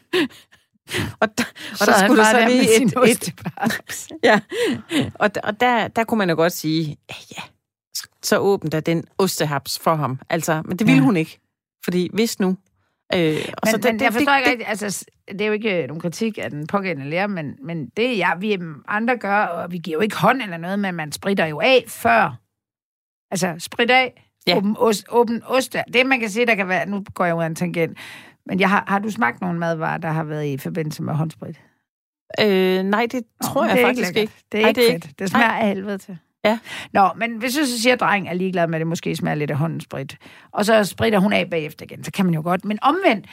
og der, og Så der skulle der så der lige sin et, et, ja. Og, og der, der kunne man jo godt sige, ja, ja, så åbn da den ostehaps for ham. Altså, men det ville Ja. hun ikke. Fordi hvis nu... Øh, og Men, så men jeg forstår ikke rigtigt, altså, det er jo ikke nogen kritik af den pågældende lærer, men, men det ja, vi andre gør, og vi giver jo ikke hånd eller noget, men man spritter jo af før. Altså, sprit af, Ja. åben, ost, åben oste. Det man kan sige, der kan være, nu går jeg ud af en tangent, men jeg har, har du smagt nogle madvarer, der har været i forbindelse med håndsprit? Øh, nej, det tror Nå, jeg det faktisk ikke. Det er Nej, ikke det er fedt. ikke. Det smager Nej. af helvede til. Ja. Nå, men hvis du så siger, at dreng er ligeglad med, at det måske smager lidt af håndsprit, og så spritter hun af bagefter igen, så kan man jo godt. Men omvendt,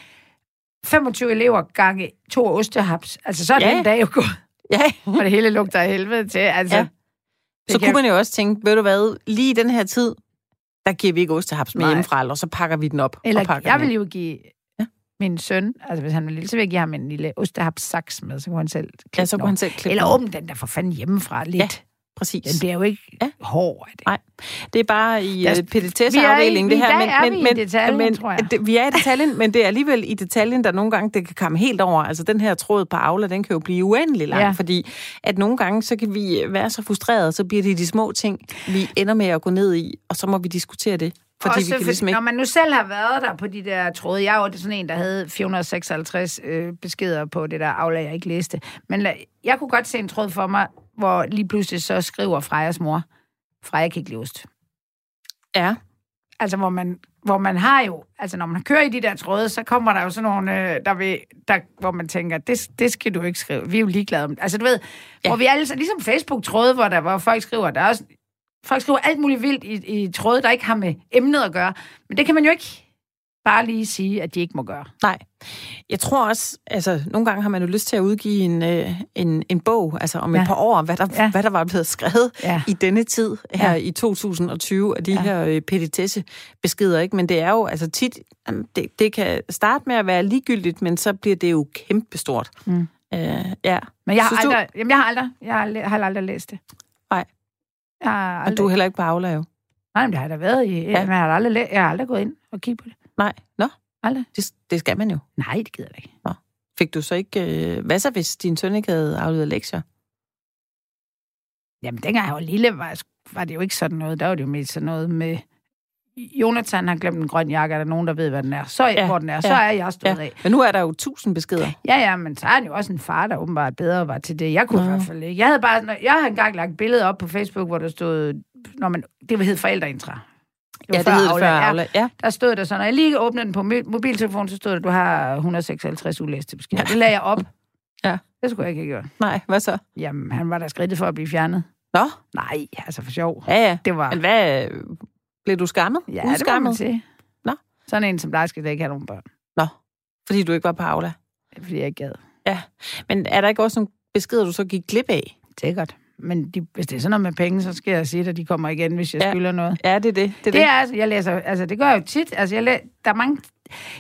25 elever gange to ostehaps, altså så er Ja. den dag jo gået, Ja, og det hele lugter af helvede til. Altså, Ja. så kunne man jo også tænke, ved du hvad, lige i den her tid, der giver vi ikke ostehaps med Nej. hjemmefra, eller så pakker vi den op. og Eller pakker jeg vil jo give. Min søn, altså hvis han var lille, så vil jeg give ham en lille ostehaps-saks med, så kunne han selv klippe Ja, så den kunne han selv klippe Eller den. åbne den der for fanden hjemmefra lidt. Ja, Den Præcis. bliver jo ikke Ja. hård af det. Nej. Det er bare i uh, er petitesseafdelingen, det her. dag er vi i detaljen, tror jeg. Det, vi er i detaljen, men det er alligevel i detaljen, der nogle gange det kan komme helt over. Altså den her tråd på Aula, den kan jo blive uendelig lang. Ja. fordi at nogle gange, så kan vi være så frustrerede, så bliver det de små ting, vi ender med at gå ned i, og så må vi diskutere det. Fordi Også vi kan ligesom ikke... Når man nu selv har været der på de der tråde, jeg var sådan en, der havde 456 øh, beskeder på det der Aula, jeg ikke læste. Men la- jeg kunne godt se en tråd for mig, hvor lige pludselig så skriver Frejas mor, Freja kan ikke lide ost. Ja, Altså, hvor man, hvor man har jo, altså når man kører i de der tråde, så kommer der jo sådan nogle, øh, der vil, der, hvor man tænker, det, det skal du ikke skrive. Vi er jo ligeglade om Altså, du ved, ja. hvor vi alle, ligesom Facebook-tråde, hvor, der, hvor folk skriver, der er også, folk skriver alt muligt vildt i, i tråde, der ikke har med emnet at gøre. Men det kan man jo ikke bare lige sige, at de ikke må gøre. Nej. Jeg tror også, altså nogle gange har man jo lyst til at udgive en, øh, en, en bog, altså om ja. et par år, hvad der, ja. Hvad der var blevet skrevet Ja. i denne tid her ja. I 2020 af de ja. Her øh, petitesse beskeder, ikke? Men det er jo altså tit, det, det kan starte med at være ligegyldigt, men så bliver det jo kæmpestort. Mm. Øh, ja. Men jeg har, Synes du- aldrig, jamen, jeg har aldrig, jeg har aldrig, jeg har aldrig læst det. Jeg har Og aldrig, du er heller ikke på Aula jo. Nej, men det har der været i. Ja. Men jeg har aldrig, jeg har aldrig gået ind og kigget på det. Nej, nå, Aldrig. det, det skal man jo. Nej, det gider jeg ikke. Fik du så ikke... Øh, hvad så, hvis din søn ikke havde afleveret lektier? Jamen, dengang jeg var lille, var, var det jo ikke sådan noget. Der var det jo mest sådan noget med... Jonathan har glemt en grøn jakke, er der nogen, der ved, hvad den er. Så Ja, ja, hvor den er, så ja, er jeg stået Ja. af. Men nu er der jo tusind beskeder. Ja, ja, men så er han jo også en far, der åbenbart bedre var til det. Jeg kunne Nå. i hvert fald ikke. Jeg havde bare, jeg havde engang lagt billeder op på Facebook, hvor der stod, når man, det hed forældreintra. Ja, det hed det før Ja, Aula. Ja. Der stod der så, når jeg lige åbnede den på mobiltelefonen, så stod der, du har 156 ulæste beskeder. Det lagde jeg op. Ja. Det skulle jeg ikke have gjort. Nej, hvad så? Jamen, han var der skridtet for at blive fjernet. Nå, Nej, altså for sjov. ja, ja. Det var... Men hvad... Blev du skammet? Ja, det må Udskammet? man sige. Nå. Sådan en som dig skal da ikke have nogen børn, Nå, fordi du ikke var på Aula. fordi jeg ikke gad. Ja, men er der ikke også nogle beskeder, du så gik glip af? Sikkert. Men de, hvis det er sådan noget med penge, så skal jeg sige, at de kommer igen, hvis jeg Ja. ja. skylder noget. Ja, det er det. Det er Det det. er altså, jeg læser, altså det gør jeg jo tit. Altså jeg, læ, der er mange,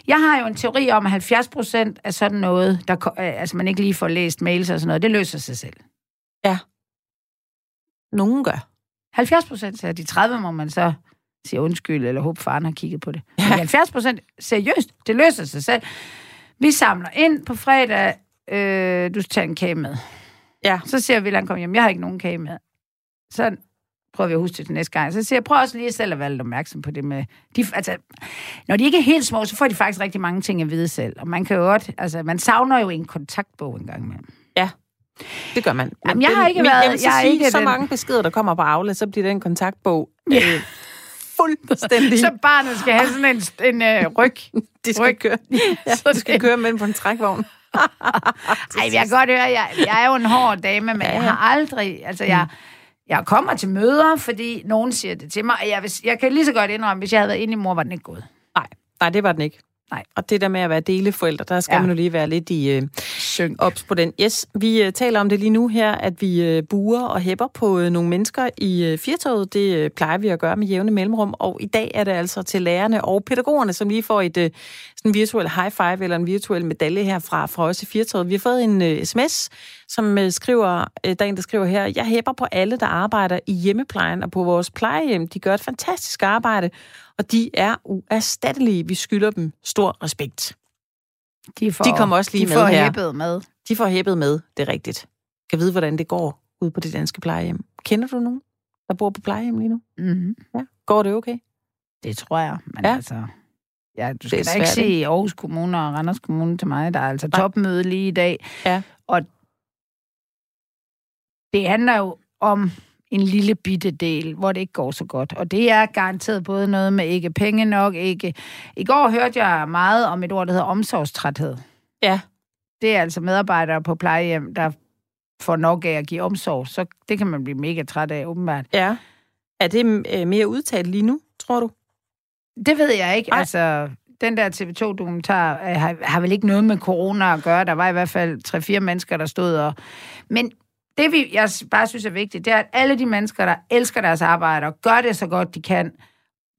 jeg har jo en teori om, at 70 procent af sådan noget, der, øh, altså man ikke lige får læst mails og sådan noget, det løser sig selv. Nogen gør. 70 procent, så de 30 må man så sige undskyld, eller håbe faren har kigget på det. Men Ja. 70 procent, seriøst, det løser sig selv. Vi samler ind på fredag, øh, du skal tage en kage med. Ja. Så siger Villan, kom hjem, jeg har ikke nogen kage med. Så prøver vi at huske det til næste gang. Så siger jeg, prøv også lige selv at være lidt opmærksom på det med... De, altså, når de ikke er helt små, så får de faktisk rigtig mange ting at vide selv. Og man kan jo godt... Altså, man savner jo en kontaktbog en gang imellem. Det gør man. Men Jamen, jeg har ikke men været- Jeg vil så jeg sige, ikke så den- mange beskeder, der kommer på Aula, så bliver den kontaktbog øh, fuldstændig... Så barnet skal have sådan en, en øh, ryg. de skal ryg. køre, ja, Så de skal køre med på en trækvogn. Ej, jeg kan godt høre, jeg, jeg er jo en hård dame, men Ja, jeg ja. har aldrig... Altså, jeg, jeg kommer til møder, fordi nogen siger det til mig, og jeg, jeg kan lige så godt indrømme, hvis jeg havde været inde i mor, var den ikke gået. Nej, nej, det var den ikke. Nej. Og det der med at være deleforældre, der skal ja. Man jo lige være lidt i øh, Synk. ops på den. Yes, vi øh, taler om det lige nu her, at vi øh, buer og hæpper på øh, nogle mennesker i øh, firtoget. Det øh, plejer vi at gøre med jævne mellemrum. Og i dag er det altså til lærerne og pædagogerne, som lige får et øh, sådan virtuel high five eller en virtuel medalje her fra, fra os i firtoget. Vi har fået en øh, sms, som øh, skriver, øh, der er en, der skriver her, jeg hæpper på alle, der arbejder i hjemmeplejen og på vores plejehjem. De gør et fantastisk arbejde, og de er uerstattelige. Vi skylder dem stor respekt. De, får, De kommer også lige de med får her. med. De får hæppet med, det er rigtigt. Kan vide, hvordan det går ude på det danske plejehjem. Kender du nogen, der bor på plejehjem lige nu? Mm-hmm. Ja. Går det okay? Det tror jeg. Men Ja. altså... Ja, du skal da ikke se Aarhus Kommune og Randers Kommune til mig. Der er altså topmøde lige i dag. Ja. Og det handler jo om en lille bitte del, hvor det ikke går så godt. Og det er garanteret både noget med ikke penge nok, ikke... I går hørte jeg meget om et ord, der hedder omsorgstræthed. Ja. Det er altså medarbejdere på plejehjem, der får nok af at give omsorg. Så det kan man blive mega træt af, åbenbart. Ja. Er det øh, mere udtalt lige nu, tror du? Det ved jeg ikke. Nej. Altså, den der TV2-dokumentar øh, har, har vel ikke noget med corona at gøre. Der var i hvert fald 3-4 mennesker, der stod og... Men det, vi, jeg bare synes er vigtigt, det er, at alle de mennesker, der elsker deres arbejde og gør det så godt, de kan,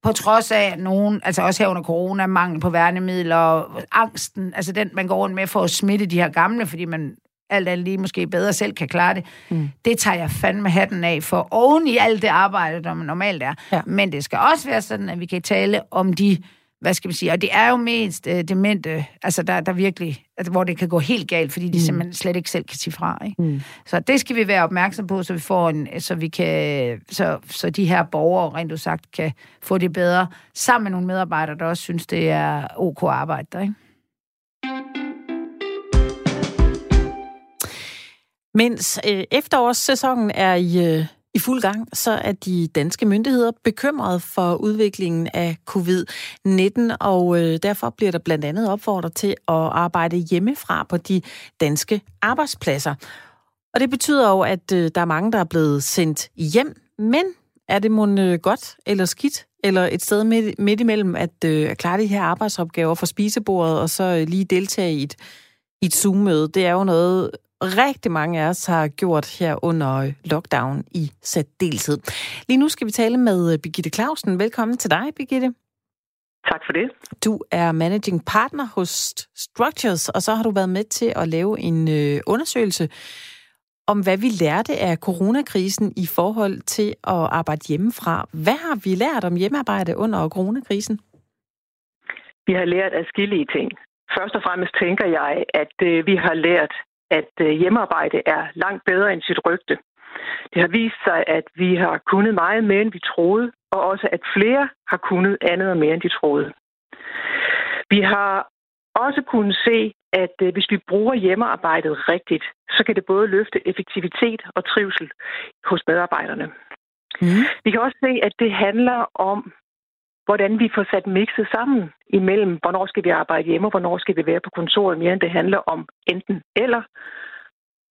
på trods af nogen, altså også her under corona, mangel på værnemidler, angsten, altså den, man går rundt med for at smitte de her gamle, fordi man alt andet lige måske bedre selv kan klare det. Mm. Det tager jeg fandme hatten af for oven i alt det arbejde, der normalt er. Ja. Men det skal også være sådan, at vi kan tale om de, hvad skal man sige, og det er jo mest øh, demente, altså der, der virkelig, altså, hvor det kan gå helt galt, fordi de mm. simpelthen slet ikke selv kan sige fra. Ikke? Mm. Så det skal vi være opmærksom på, så vi får en, så vi kan, så, så de her borgere, rent du sagt, kan få det bedre, sammen med nogle medarbejdere, der også synes, det er ok arbejde der, ikke? Mens øh, efterårssæsonen er i, øh, i fuld gang, så er de danske myndigheder bekymrede for udviklingen af covid-19, og øh, derfor bliver der blandt andet opfordret til at arbejde hjemmefra på de danske arbejdspladser. Og det betyder jo, at øh, der er mange, der er blevet sendt hjem, men er det mon øh, godt eller skidt, eller et sted midt, midt imellem at øh, klare de her arbejdsopgaver for spisebordet, og så øh, lige deltage i et, i et Zoom-møde? Det er jo noget, rigtig mange af os har gjort her under lockdown i særdeleshed. Lige nu skal vi tale med øh, Birgitte Clausen. Velkommen til dig, Birgitte. Tak for det. Du er managing partner hos Structures, og så har du været med til at lave en øh, undersøgelse om, hvad vi lærte af coronakrisen i forhold til at arbejde hjemmefra. Hvad har vi lært om hjemmearbejde under coronakrisen? Vi har lært adskillige ting. Først og fremmest tænker jeg, at øh, vi har lært, at øh, hjemmearbejde er langt bedre end sit rygte. Det har vist sig, at vi har kunnet meget mere, end vi troede, og også at flere har kunnet andet og mere, end de troede. Vi har også kunnet se, at øh, hvis vi bruger hjemmearbejdet rigtigt, så kan det både løfte effektivitet og trivsel hos medarbejderne. Mm. Vi kan også se, at det handler om, hvordan vi får sat mixet sammen imellem, hvornår skal vi arbejde hjemme, og hvornår skal vi være på kontoret, mere end det handler om enten eller.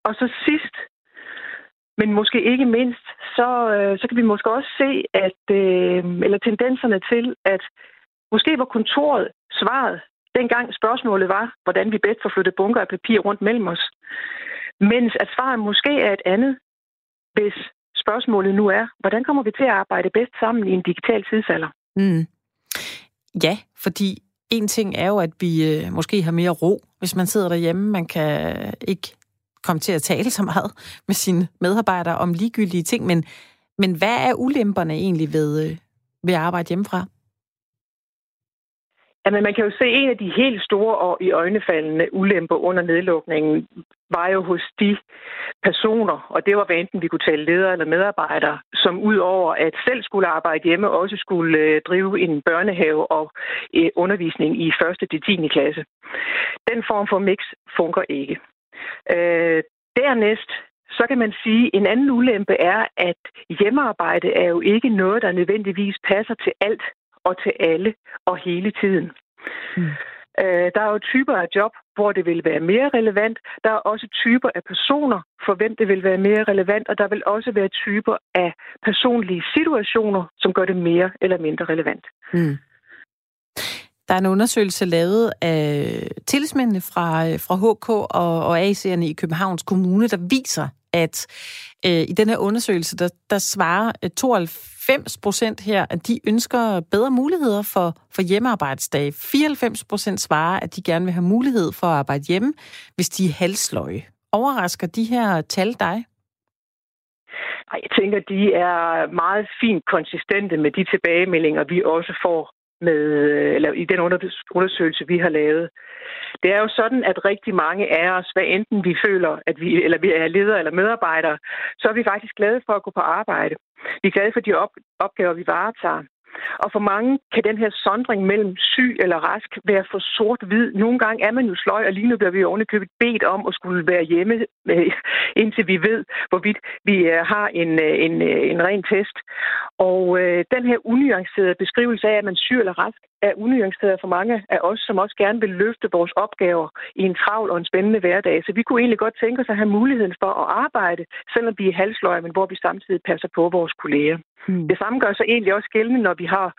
Og så sidst, men måske ikke mindst, så, øh, så kan vi måske også se, at, øh, eller tendenserne til, at måske var kontoret svaret, dengang spørgsmålet var, hvordan vi bedst får flyttet bunker af papir rundt mellem os. Mens at svaret måske er et andet, hvis spørgsmålet nu er, hvordan kommer vi til at arbejde bedst sammen i en digital tidsalder? Mm. Ja, fordi en ting er jo, at vi øh, måske har mere ro, hvis man sidder derhjemme. Man kan ikke komme til at tale så meget med sine medarbejdere om ligegyldige ting, men, men hvad er ulemperne egentlig ved, øh, ved at arbejde hjemmefra? Jamen, man kan jo se, at en af de helt store og i øjnefaldende ulemper under nedlukningen var jo hos de personer, og det var hvad enten vi kunne tale ledere eller medarbejdere, som ud over at selv skulle arbejde hjemme, også skulle øh, drive en børnehave og øh, undervisning i 1. til 10. klasse. Den form for mix fungerer ikke. Øh, dernæst så kan man sige, at en anden ulempe er, at hjemmearbejde er jo ikke noget, der nødvendigvis passer til alt og til alle og hele tiden. Mm. Øh, der er jo typer af job, hvor det vil være mere relevant. Der er også typer af personer, for hvem det vil være mere relevant, og der vil også være typer af personlige situationer, som gør det mere eller mindre relevant. Mm. Der er en undersøgelse lavet af tillidsmændene fra, fra HK og, og AC'erne i Københavns Kommune, der viser, at øh, i den her undersøgelse, der, der svarer øh, 92 procent her, at de ønsker bedre muligheder for, for hjemmearbejdsdage. 94 procent svarer, at de gerne vil have mulighed for at arbejde hjemme, hvis de er halsløje. overrasker de her tal dig? Jeg tænker, de er meget fint konsistente med de tilbagemeldinger, vi også får med, eller i den undersøgelse, vi har lavet. Det er jo sådan, at rigtig mange af os, hvad enten vi føler, at vi, eller vi er ledere eller medarbejdere, så er vi faktisk glade for at gå på arbejde. Vi er glade for de op- opgaver, vi varetager. Og for mange kan den her sondring mellem syg eller rask være for sort-hvid. Nogle gange er man jo sløj, og lige nu bliver vi ovenikøbet bedt om at skulle være hjemme, øh, indtil vi ved, hvorvidt vi øh, har en, øh, en, en ren test. Og øh, den her unuancerede beskrivelse af, at man syg eller rask, er unuanceret for mange af os, som også gerne vil løfte vores opgaver i en travl og en spændende hverdag. Så vi kunne egentlig godt tænke os at have muligheden for at arbejde, selvom vi er halsløje, men hvor vi samtidig passer på vores kolleger. Hmm. Det samme gør sig egentlig også gældende, når vi har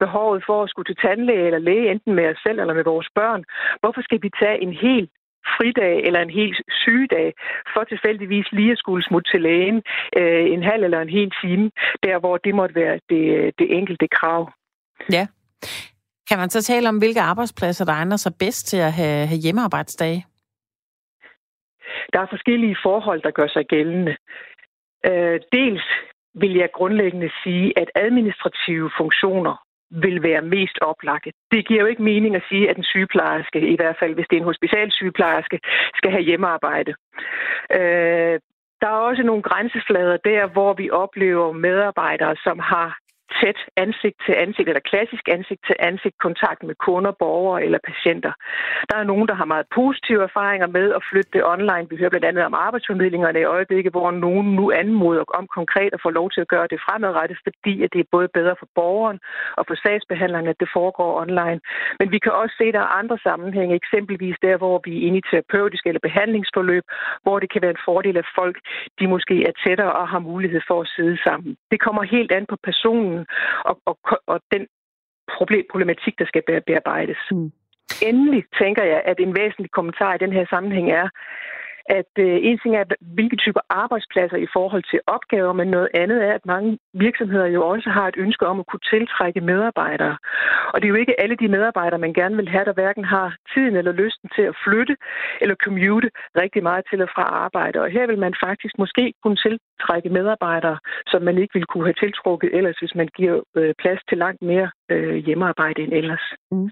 behovet for at skulle til tandlæge eller læge, enten med os selv eller med vores børn. Hvorfor skal vi tage en hel fridag eller en hel sygedag, for tilfældigvis lige at skulle smutte til lægen øh, en halv eller en hel time, der hvor det måtte være det, det enkelte krav. Ja. Kan man så tale om, hvilke arbejdspladser, der egner sig bedst til at have, have hjemmearbejdsdage? Der er forskellige forhold, der gør sig gældende. Øh, dels vil jeg grundlæggende sige, at administrative funktioner vil være mest oplagte. Det giver jo ikke mening at sige, at en sygeplejerske, i hvert fald hvis det er en hospitalsygeplejerske, skal have hjemmearbejde. Øh, der er også nogle grænseflader der, hvor vi oplever medarbejdere, som har tæt ansigt til ansigt, eller klassisk ansigt til ansigt kontakt med kunder, borgere eller patienter. Der er nogen, der har meget positive erfaringer med at flytte det online. Vi hører blandt andet om arbejdsformidlingerne i øjeblikket, hvor nogen nu anmoder om konkret at få lov til at gøre det fremadrettet, fordi at det er både bedre for borgeren og for sagsbehandlerne, at det foregår online. Men vi kan også se, at der er andre sammenhænge, eksempelvis der, hvor vi er inde i terapeutiske eller behandlingsforløb, hvor det kan være en fordel, at folk de måske er tættere og har mulighed for at sidde sammen. Det kommer helt an på personen, og, og, og den problem, problematik, der skal bearbejdes. Mm. Endelig tænker jeg, at en væsentlig kommentar i den her sammenhæng er, at øh, en ting er, hvilke typer arbejdspladser i forhold til opgaver, men noget andet er, at mange virksomheder jo også har et ønske om at kunne tiltrække medarbejdere. Og det er jo ikke alle de medarbejdere, man gerne vil have, der hverken har tiden eller lysten til at flytte eller commute rigtig meget til og fra arbejde. Og her vil man faktisk måske kunne tiltrække medarbejdere, som man ikke ville kunne have tiltrukket ellers, hvis man giver øh, plads til langt mere øh, hjemmearbejde end ellers. Mm.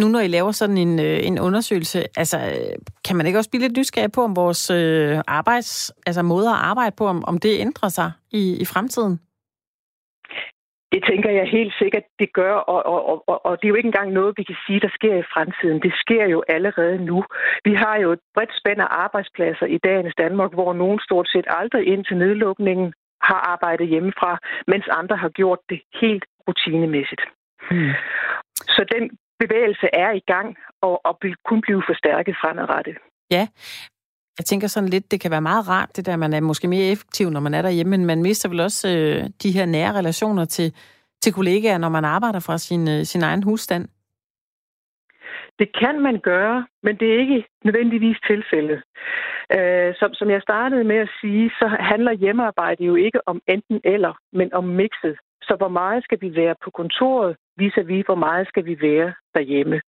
Nu når I laver sådan en, øh, en undersøgelse, altså, kan man ikke også blive lidt nysgerrig på, om vores øh, arbejds, altså måder at arbejde på, om, om det ændrer sig i, i fremtiden? Det tænker jeg helt sikkert, det gør, og, og, og, og det er jo ikke engang noget, vi kan sige, der sker i fremtiden. Det sker jo allerede nu. Vi har jo et bredt spænd af arbejdspladser i dagens Danmark, hvor nogen stort set aldrig indtil nedlukningen har arbejdet hjemmefra, mens andre har gjort det helt rutinemæssigt. Hmm. Så den bevægelse er i gang og, og vil kun blive forstærket fremadrettet. Ja, jeg tænker sådan lidt, det kan være meget rart, det der, man er måske mere effektiv, når man er derhjemme, men man mister vel også øh, de her nære relationer til, til kollegaer, når man arbejder fra sin, øh, sin egen husstand. Det kan man gøre, men det er ikke nødvendigvis tilfældet. Øh, som, som jeg startede med at sige, så handler hjemmearbejde jo ikke om enten eller, men om mixet. Så hvor meget skal vi være på kontoret, vis-à-vis hvor meget skal vi være derhjemme.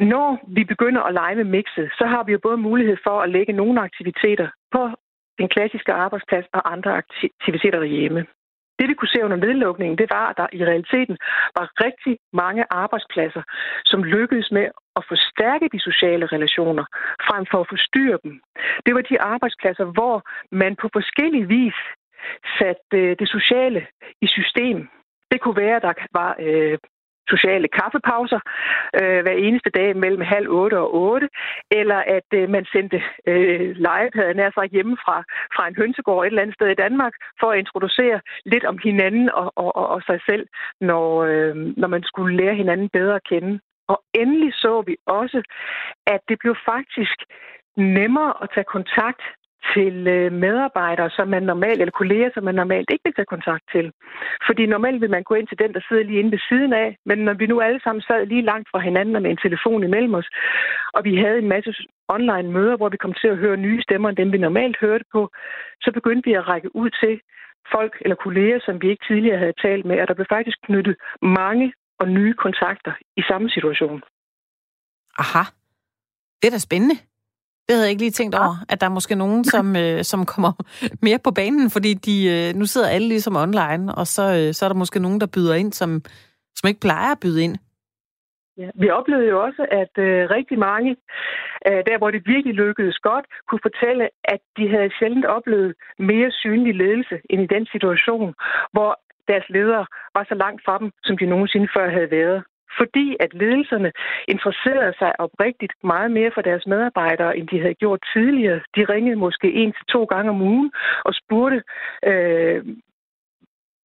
Når vi begynder at lege med mixet, så har vi jo både mulighed for at lægge nogle aktiviteter på den klassiske arbejdsplads og andre aktiviteter derhjemme. Det vi kunne se under nedlukningen, det var, at der i realiteten var rigtig mange arbejdspladser, som lykkedes med at forstærke de sociale relationer, frem for at forstyrre dem. Det var de arbejdspladser, hvor man på forskellig vis satte øh, det sociale i system. Det kunne være, at der var øh, sociale kaffepauser øh, hver eneste dag mellem halv otte og otte, eller at øh, man sendte øh, legepladen af sig hjemme fra, fra en hønsegård et eller andet sted i Danmark, for at introducere lidt om hinanden og, og, og, og sig selv, når, øh, når man skulle lære hinanden bedre at kende. Og endelig så vi også, at det blev faktisk nemmere at tage kontakt til øh, medarbejdere, som man normalt, eller kolleger, som man normalt ikke vil tage kontakt til. Fordi normalt vil man gå ind til den, der sidder lige inde ved siden af, men når vi nu alle sammen sad lige langt fra hinanden og med en telefon imellem os, og vi havde en masse online møder, hvor vi kom til at høre nye stemmer end dem, vi normalt hørte på, så begyndte vi at række ud til folk eller kolleger, som vi ikke tidligere havde talt med, og der blev faktisk knyttet mange og nye kontakter i samme situation. Aha. Det er da spændende. Det havde jeg ikke lige tænkt over, at der er måske nogen, som, øh, som kommer mere på banen, fordi de, øh, nu sidder alle ligesom online, og så, øh, så er der måske nogen, der byder ind, som, som ikke plejer at byde ind. Ja, vi oplevede jo også, at øh, rigtig mange, øh, der hvor det virkelig lykkedes godt, kunne fortælle, at de havde sjældent oplevet mere synlig ledelse end i den situation, hvor deres ledere var så langt fra dem, som de nogensinde før havde været fordi at ledelserne interesserede sig oprigtigt meget mere for deres medarbejdere, end de havde gjort tidligere. De ringede måske en til to gange om ugen og spurgte øh,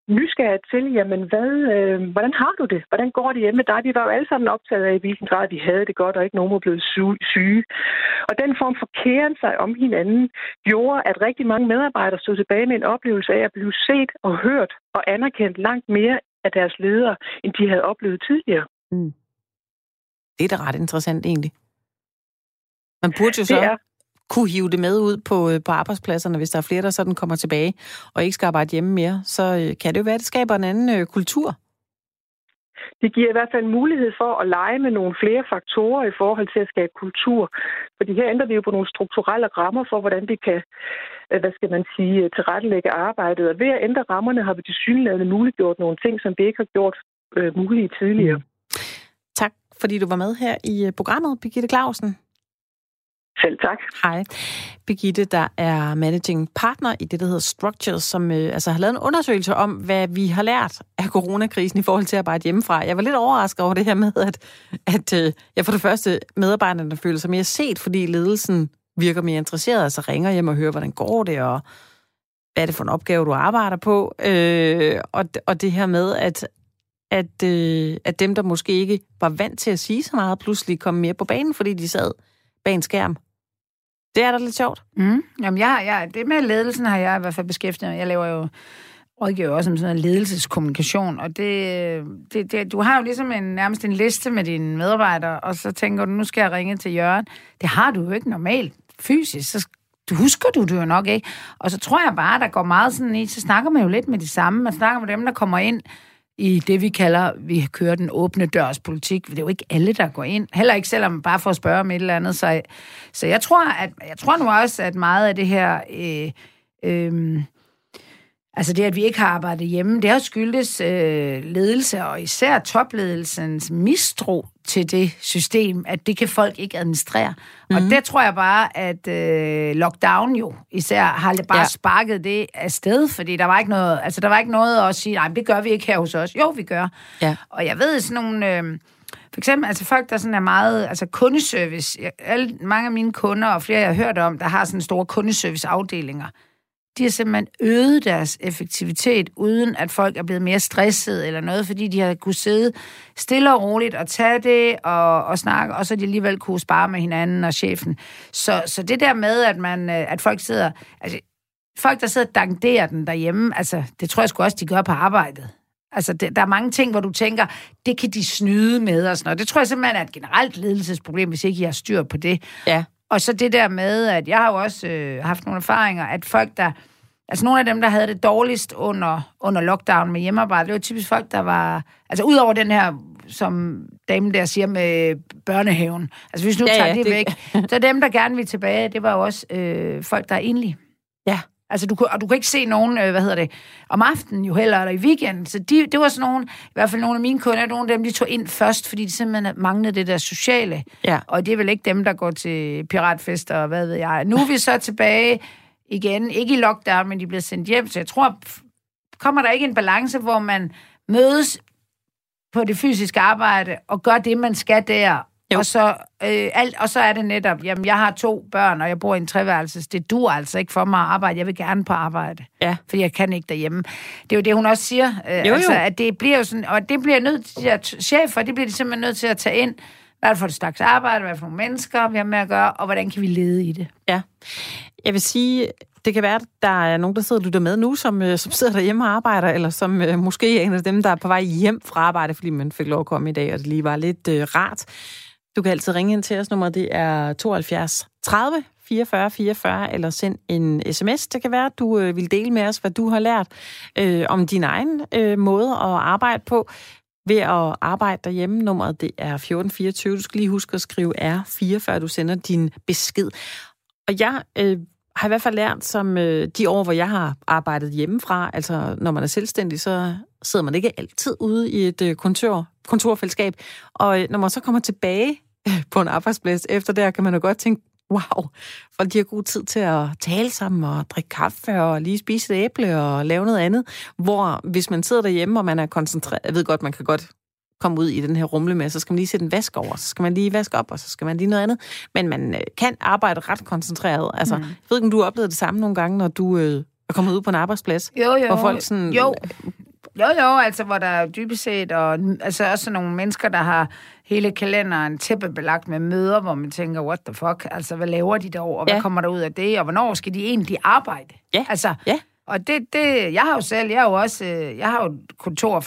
nysgerrigt til, jamen hvad, øh, hvordan har du det? Hvordan går det hjemme med dig? De var jo alle sammen optaget af, i hvilken grad vi havde det godt, og ikke nogen var blevet syge. Og den form for kæren sig om hinanden gjorde, at rigtig mange medarbejdere stod tilbage med en oplevelse af at blive set og hørt og anerkendt langt mere af deres ledere, end de havde oplevet tidligere. Mm. Det er da ret interessant egentlig. Man burde jo så er... kunne hive det med ud på, øh, på arbejdspladserne, hvis der er flere, der sådan kommer tilbage og ikke skal arbejde hjemme mere. Så øh, kan det jo være, at det skaber en anden øh, kultur. Det giver i hvert fald mulighed for at lege med nogle flere faktorer i forhold til at skabe kultur. Fordi her ændrer vi jo på nogle strukturelle rammer for, hvordan vi kan, hvad skal man sige, tilrettelægge arbejdet. Og ved at ændre rammerne har vi til synligheden muliggjort nogle ting, som vi ikke har gjort øh, mulige tidligere. Mm fordi du var med her i øh, programmet, Birgitte Clausen. Selv tak. Hej. Birgitte, der er managing partner i det, der hedder Structures, som øh, altså har lavet en undersøgelse om, hvad vi har lært af coronakrisen i forhold til at arbejde hjemmefra. Jeg var lidt overrasket over det her med, at, at øh, jeg for det første medarbejderne føler sig mere set, fordi ledelsen virker mere interesseret, altså ringer hjem og hører, hvordan går det, og hvad er det for en opgave, du arbejder på. Øh, og, og det her med, at, at, øh, at dem, der måske ikke var vant til at sige så meget, pludselig kom mere på banen, fordi de sad bag en skærm. Det er da lidt sjovt. Mm. Jamen, jeg, jeg, det med ledelsen har jeg i hvert fald beskæftiget Jeg laver jo rådgiver også om sådan en ledelseskommunikation, og det, det, det, du har jo ligesom en, nærmest en liste med dine medarbejdere, og så tænker du, nu skal jeg ringe til Jørgen. Det har du jo ikke normalt fysisk, så du husker du det jo nok ikke. Og så tror jeg bare, der går meget sådan i, så snakker man jo lidt med de samme. Man snakker med dem, der kommer ind i det, vi kalder, vi kører den åbne dørs politik. Det er jo ikke alle, der går ind. Heller ikke selvom bare for at spørge om et eller andet. Så, så jeg, tror, at, jeg tror nu også, at meget af det her... Øh, øh, Altså det, at vi ikke har arbejdet hjemme, det har skyldes øh, ledelse, og især topledelsens mistro til det system, at det kan folk ikke administrere. Mm-hmm. Og mhm. det tror jeg bare, at øh, lockdown jo især har bare ja. sparket det afsted, fordi der var ikke noget, altså der var ikke noget at sige, nej, det gør vi ikke her hos os. Jo, vi gør. Ja. Og jeg ved sådan nogle... Øh, for eksempel, altså folk, der sådan er meget, altså kundeservice, alle, mange af mine kunder, og flere jeg har hørt om, der har sådan store kundeservice-afdelinger, de har simpelthen øget deres effektivitet, uden at folk er blevet mere stresset eller noget, fordi de har kunne sidde stille og roligt og tage det og, og snakke, og så de alligevel kunne spare med hinanden og chefen. Så, så det der med, at, man, øh, at folk sidder... Altså, folk, der sidder og danderer den derhjemme, altså, det tror jeg sgu også, de gør på arbejdet. Altså, det, der er mange ting, hvor du tænker, det kan de snyde med og sådan noget. Det tror jeg simpelthen er et generelt ledelsesproblem, hvis ikke I har styr på det. Ja. Og så det der med, at jeg har jo også øh, haft nogle erfaringer, at folk, der... Altså nogle af dem, der havde det dårligst under, under lockdown med hjemmearbejde, det var typisk folk, der var... Altså udover den her, som damen der siger med børnehaven. Altså hvis nu ja, tager ja, det, det væk. Så dem, der gerne vil tilbage, det var jo også øh, folk, der er enlige. Altså, du, og du kan ikke se nogen, øh, hvad hedder det, om aftenen jo heller, eller i weekenden. Så de, det var sådan nogle, i hvert fald nogle af mine kunder, nogle af dem, de tog ind først, fordi de simpelthen manglede det der sociale. Ja. Og det er vel ikke dem, der går til piratfester og hvad ved jeg. Nu er vi så tilbage igen, ikke i lockdown, men de bliver sendt hjem, så jeg tror, kommer der ikke en balance, hvor man mødes på det fysiske arbejde og gør det, man skal der, jo. Og så, øh, alt, og så er det netop, jamen jeg har to børn, og jeg bor i en treværelses. Det dur altså ikke for mig at arbejde. Jeg vil gerne på arbejde. Ja. Fordi jeg kan ikke derhjemme. Det er jo det, hun også siger. Øh, jo, altså, jo. At det bliver jo sådan, og det bliver nødt til at, chefer, det bliver de simpelthen nødt til at tage ind. Hvad er det for et slags arbejde? Hvad er det for nogle mennesker, vi har med at gøre? Og hvordan kan vi lede i det? Ja. Jeg vil sige, det kan være, at der er nogen, der sidder og lytter med nu, som, øh, som sidder derhjemme og arbejder, eller som øh, måske er en af dem, der er på vej hjem fra arbejde, fordi man fik lov at komme i dag, og det lige var lidt øh, rart. Du kan altid ringe ind til os. Nummer det er 72 30 44 44, eller send en sms. Det kan være, at du øh, vil dele med os, hvad du har lært øh, om din egen øh, måde at arbejde på. ved at arbejde derhjemme. Nummeret det er 1424. Du skal lige huske at skrive R4, før du sender din besked. Og jeg øh, har i hvert fald lært, som øh, de år, hvor jeg har arbejdet hjemmefra, altså når man er selvstændig, så sidder man ikke altid ude i et øh, kontor, kontorfællesskab. Og øh, når man så kommer tilbage øh, på en arbejdsplads efter der, kan man jo godt tænke, wow, folk de har god tid til at tale sammen og drikke kaffe og lige spise et æble og lave noget andet. Hvor hvis man sidder derhjemme, og man er koncentreret, jeg ved godt, man kan godt komme ud i den her rumle med, så skal man lige sætte en vask over, så skal man lige vaske op, og så skal man lige noget andet. Men man øh, kan arbejde ret koncentreret. Altså, mm. jeg ved ikke, om du har oplevet det samme nogle gange, når du øh, er kommet ud på en arbejdsplads, Jo, jo. hvor folk sådan... Jo. Jo, jo, altså hvor der er dybest set, og altså også nogle mennesker, der har hele kalenderen tæppebelagt med møder, hvor man tænker, what the fuck, altså hvad laver de derovre, og hvad Ja. kommer der ud af det, og hvornår skal de egentlig arbejde? Ja, Altså, ja. og det, det, jeg har jo selv, jeg har jo også, øh, jeg har jo kontor,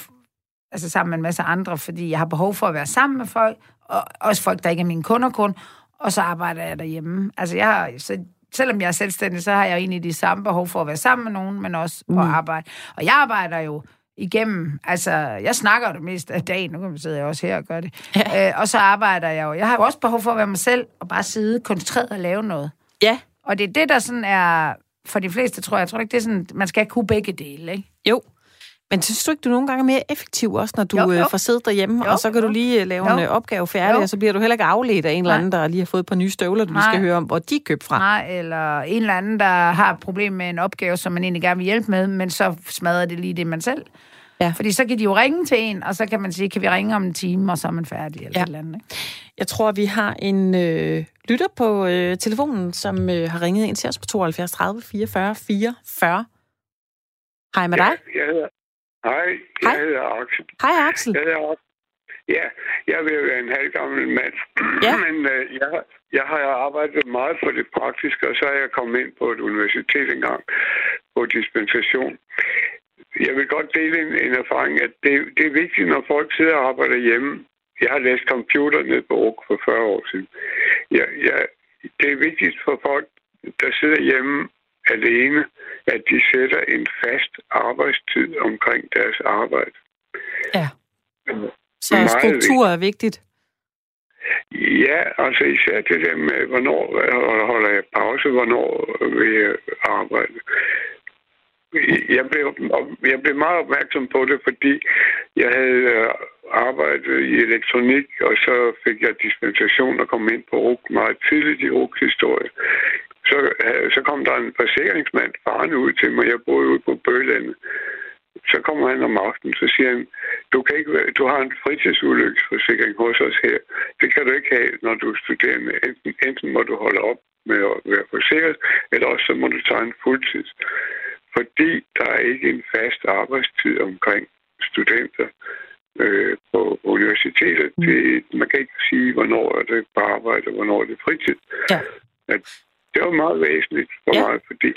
altså sammen med en masse andre, fordi jeg har behov for at være sammen med folk, og også folk, der ikke er mine kunder kun, og så arbejder jeg derhjemme. Altså jeg har, så selvom jeg er selvstændig, så har jeg egentlig de samme behov for at være sammen med nogen, men også mm. at arbejde. Og jeg arbejder jo igennem, altså jeg snakker det meste af dagen, nu kan man sidde jeg også her og gøre det, ja. øh, og så arbejder jeg jo, jeg har jo også behov for at være mig selv, og bare sidde koncentreret og lave noget. Ja, Og det er det, der sådan er, for de fleste tror jeg, jeg tror ikke, det er sådan, man skal kunne begge dele, ikke? jo. Men synes du ikke, du nogle gange er mere effektiv også, når du Jo, jo, jo. får siddet derhjemme, Jo, og så kan jo. du lige øh, lave Jo. en øh, opgave færdig, Jo. og så bliver du heller ikke afledt af en eller anden, der lige har fået et par nye støvler, du Nej. skal høre om, hvor de er købt fra. Nej, eller en eller anden, der har et problem med en opgave, som man egentlig gerne vil hjælpe med, men så smadrer det lige det, man selv. Ja. Fordi så kan de jo ringe til en, og så kan man sige, kan vi ringe om en time, og så er man færdig, eller Ja. ja. et eller andet. Ikke? Jeg tror, vi har en øh, lytter på øh, telefonen, som øh, har ringet ind til os på 72 30 44 44. Hej med dig. Jeg hedder... Hej, jeg Hej. hedder Axel. Hej Axel. Jeg hedder. Ja, jeg vil være en halv gammel mand. Ja. Men øh, jeg, har- jeg har arbejdet meget for det praktiske, og så er jeg kommet ind på et universitet engang på dispensation. Jeg vil godt dele en, en erfaring, at det, det er vigtigt, når folk sidder og arbejder hjemme. Jeg har læst computer ned på RUK for 40 år siden. Jeg, jeg, det er vigtigt for folk, der sidder hjemme alene, at de sætter en fast arbejdstid omkring deres arbejde. Ja. Så Meget struktur er vigtigt. Ja, altså især det der med, hvornår holder jeg pause, hvornår vil jeg arbejde. Jeg blev, jeg blev meget opmærksom på det, fordi jeg havde øh, arbejdet i elektronik, og så fik jeg dispensation og kom ind på RUK meget tidligt i RUKs historie. Så, øh, så kom der en forsikringsmand farne ud til mig. Jeg boede ude på Bølandet. Så kommer han om aftenen, så siger han, du, kan ikke, du har en fritidsulykkesforsikring hos os her. Det kan du ikke have, når du er studerende. Enten, enten må du holde op med at være forsikret, eller også så må du tage en fuldtids. Fordi der er ikke en fast arbejdstid omkring studenter øh, på universitetet. Det, man kan ikke sige, hvornår er det på arbejde, og hvornår er det fritid. Ja. At det var meget væsentligt for Ja. mig, fordi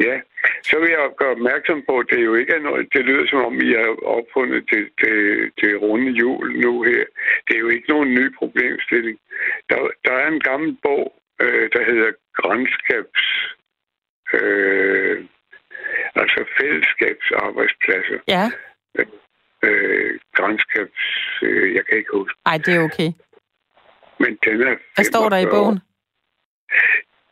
Ja, så vil jeg gøre opmærksom på, at det jo ikke er noget, det lyder som om, I har opfundet det, det, det runde hjul nu her. Det er jo ikke nogen ny problemstilling. Der, der er en gammel bog, øh, der hedder Grænskabs... Øh, altså fællesskabsarbejdspladser. Ja. Øh, grænskabs... Øh, jeg kan ikke huske. Ej, det er okay. Men den er Hvad står der i 45 år. bogen?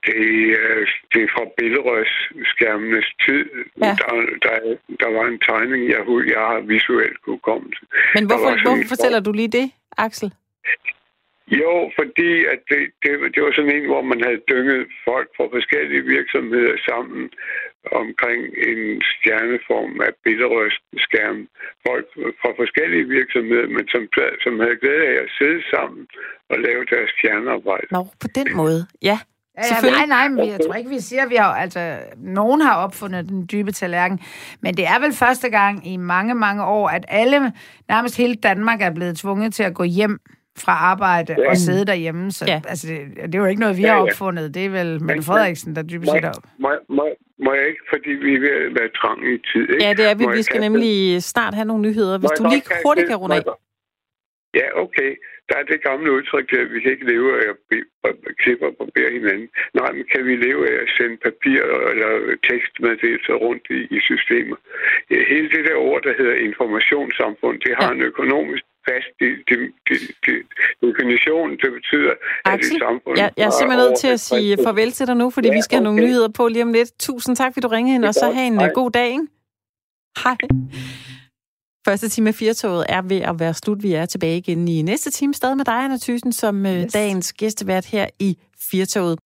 Det er, det er fra billedrørsskærmenes tid. Ja. Der, der, der var en tegning, jeg, jeg har visuelt hukommelse. Men hvorfor, hvorfor fortæller du lige det, Axel? Jo, fordi at det, det, det var sådan en, hvor man havde dynget folk fra forskellige virksomheder sammen omkring en stjerneform af billedrørsskærm. Folk fra forskellige virksomheder, men som, som havde glæde af at sidde sammen og lave deres stjernearbejde. Nå, på den måde. Ja, Ja, ja, nej, nej, men jeg tror ikke, vi siger, at vi har, altså, nogen har opfundet den dybe tallerken, men det er vel første gang i mange, mange år, at alle, nærmest hele Danmark er blevet tvunget til at gå hjem fra arbejde ja. og sidde derhjemme. Så Ja. altså, det, det er jo ikke noget, vi Ja, har opfundet. Det er vel Mette Men- Frederiksen, der dybest Må, set har må, må, må jeg ikke, fordi vi er ved at være trang i tid, ikke? ja det er vi. Må Vi skal kaste- nemlig snart have nogle nyheder. Hvis du lige kaste- hurtigt kan runde af. Ja, okay. der er det gamle udtryk at vi kan ikke leve af at klippe og barbere hinanden. Nej, men kan vi leve af at sende papir eller tekstmeddelelser rundt i, i systemer? Hele det der ord, der hedder informationssamfund, det har ja. en økonomisk fast de, de, de, de, definition. Det betyder, Axel, at et samfund... Jeg, jeg er simpelthen nødt til at sige farvel til dig nu, fordi ja, vi skal have okay. nogle nyheder på lige om lidt. Tusind tak, fordi du ringede ind, og så have en Hej. god dag. Ikke? Hej. Første time af Firtoget er ved at være slut. Vi er tilbage igen i næste time. Stadig med dig, Anna Thyssen, som øh, yes. dagens gæstevært her i Firtoget.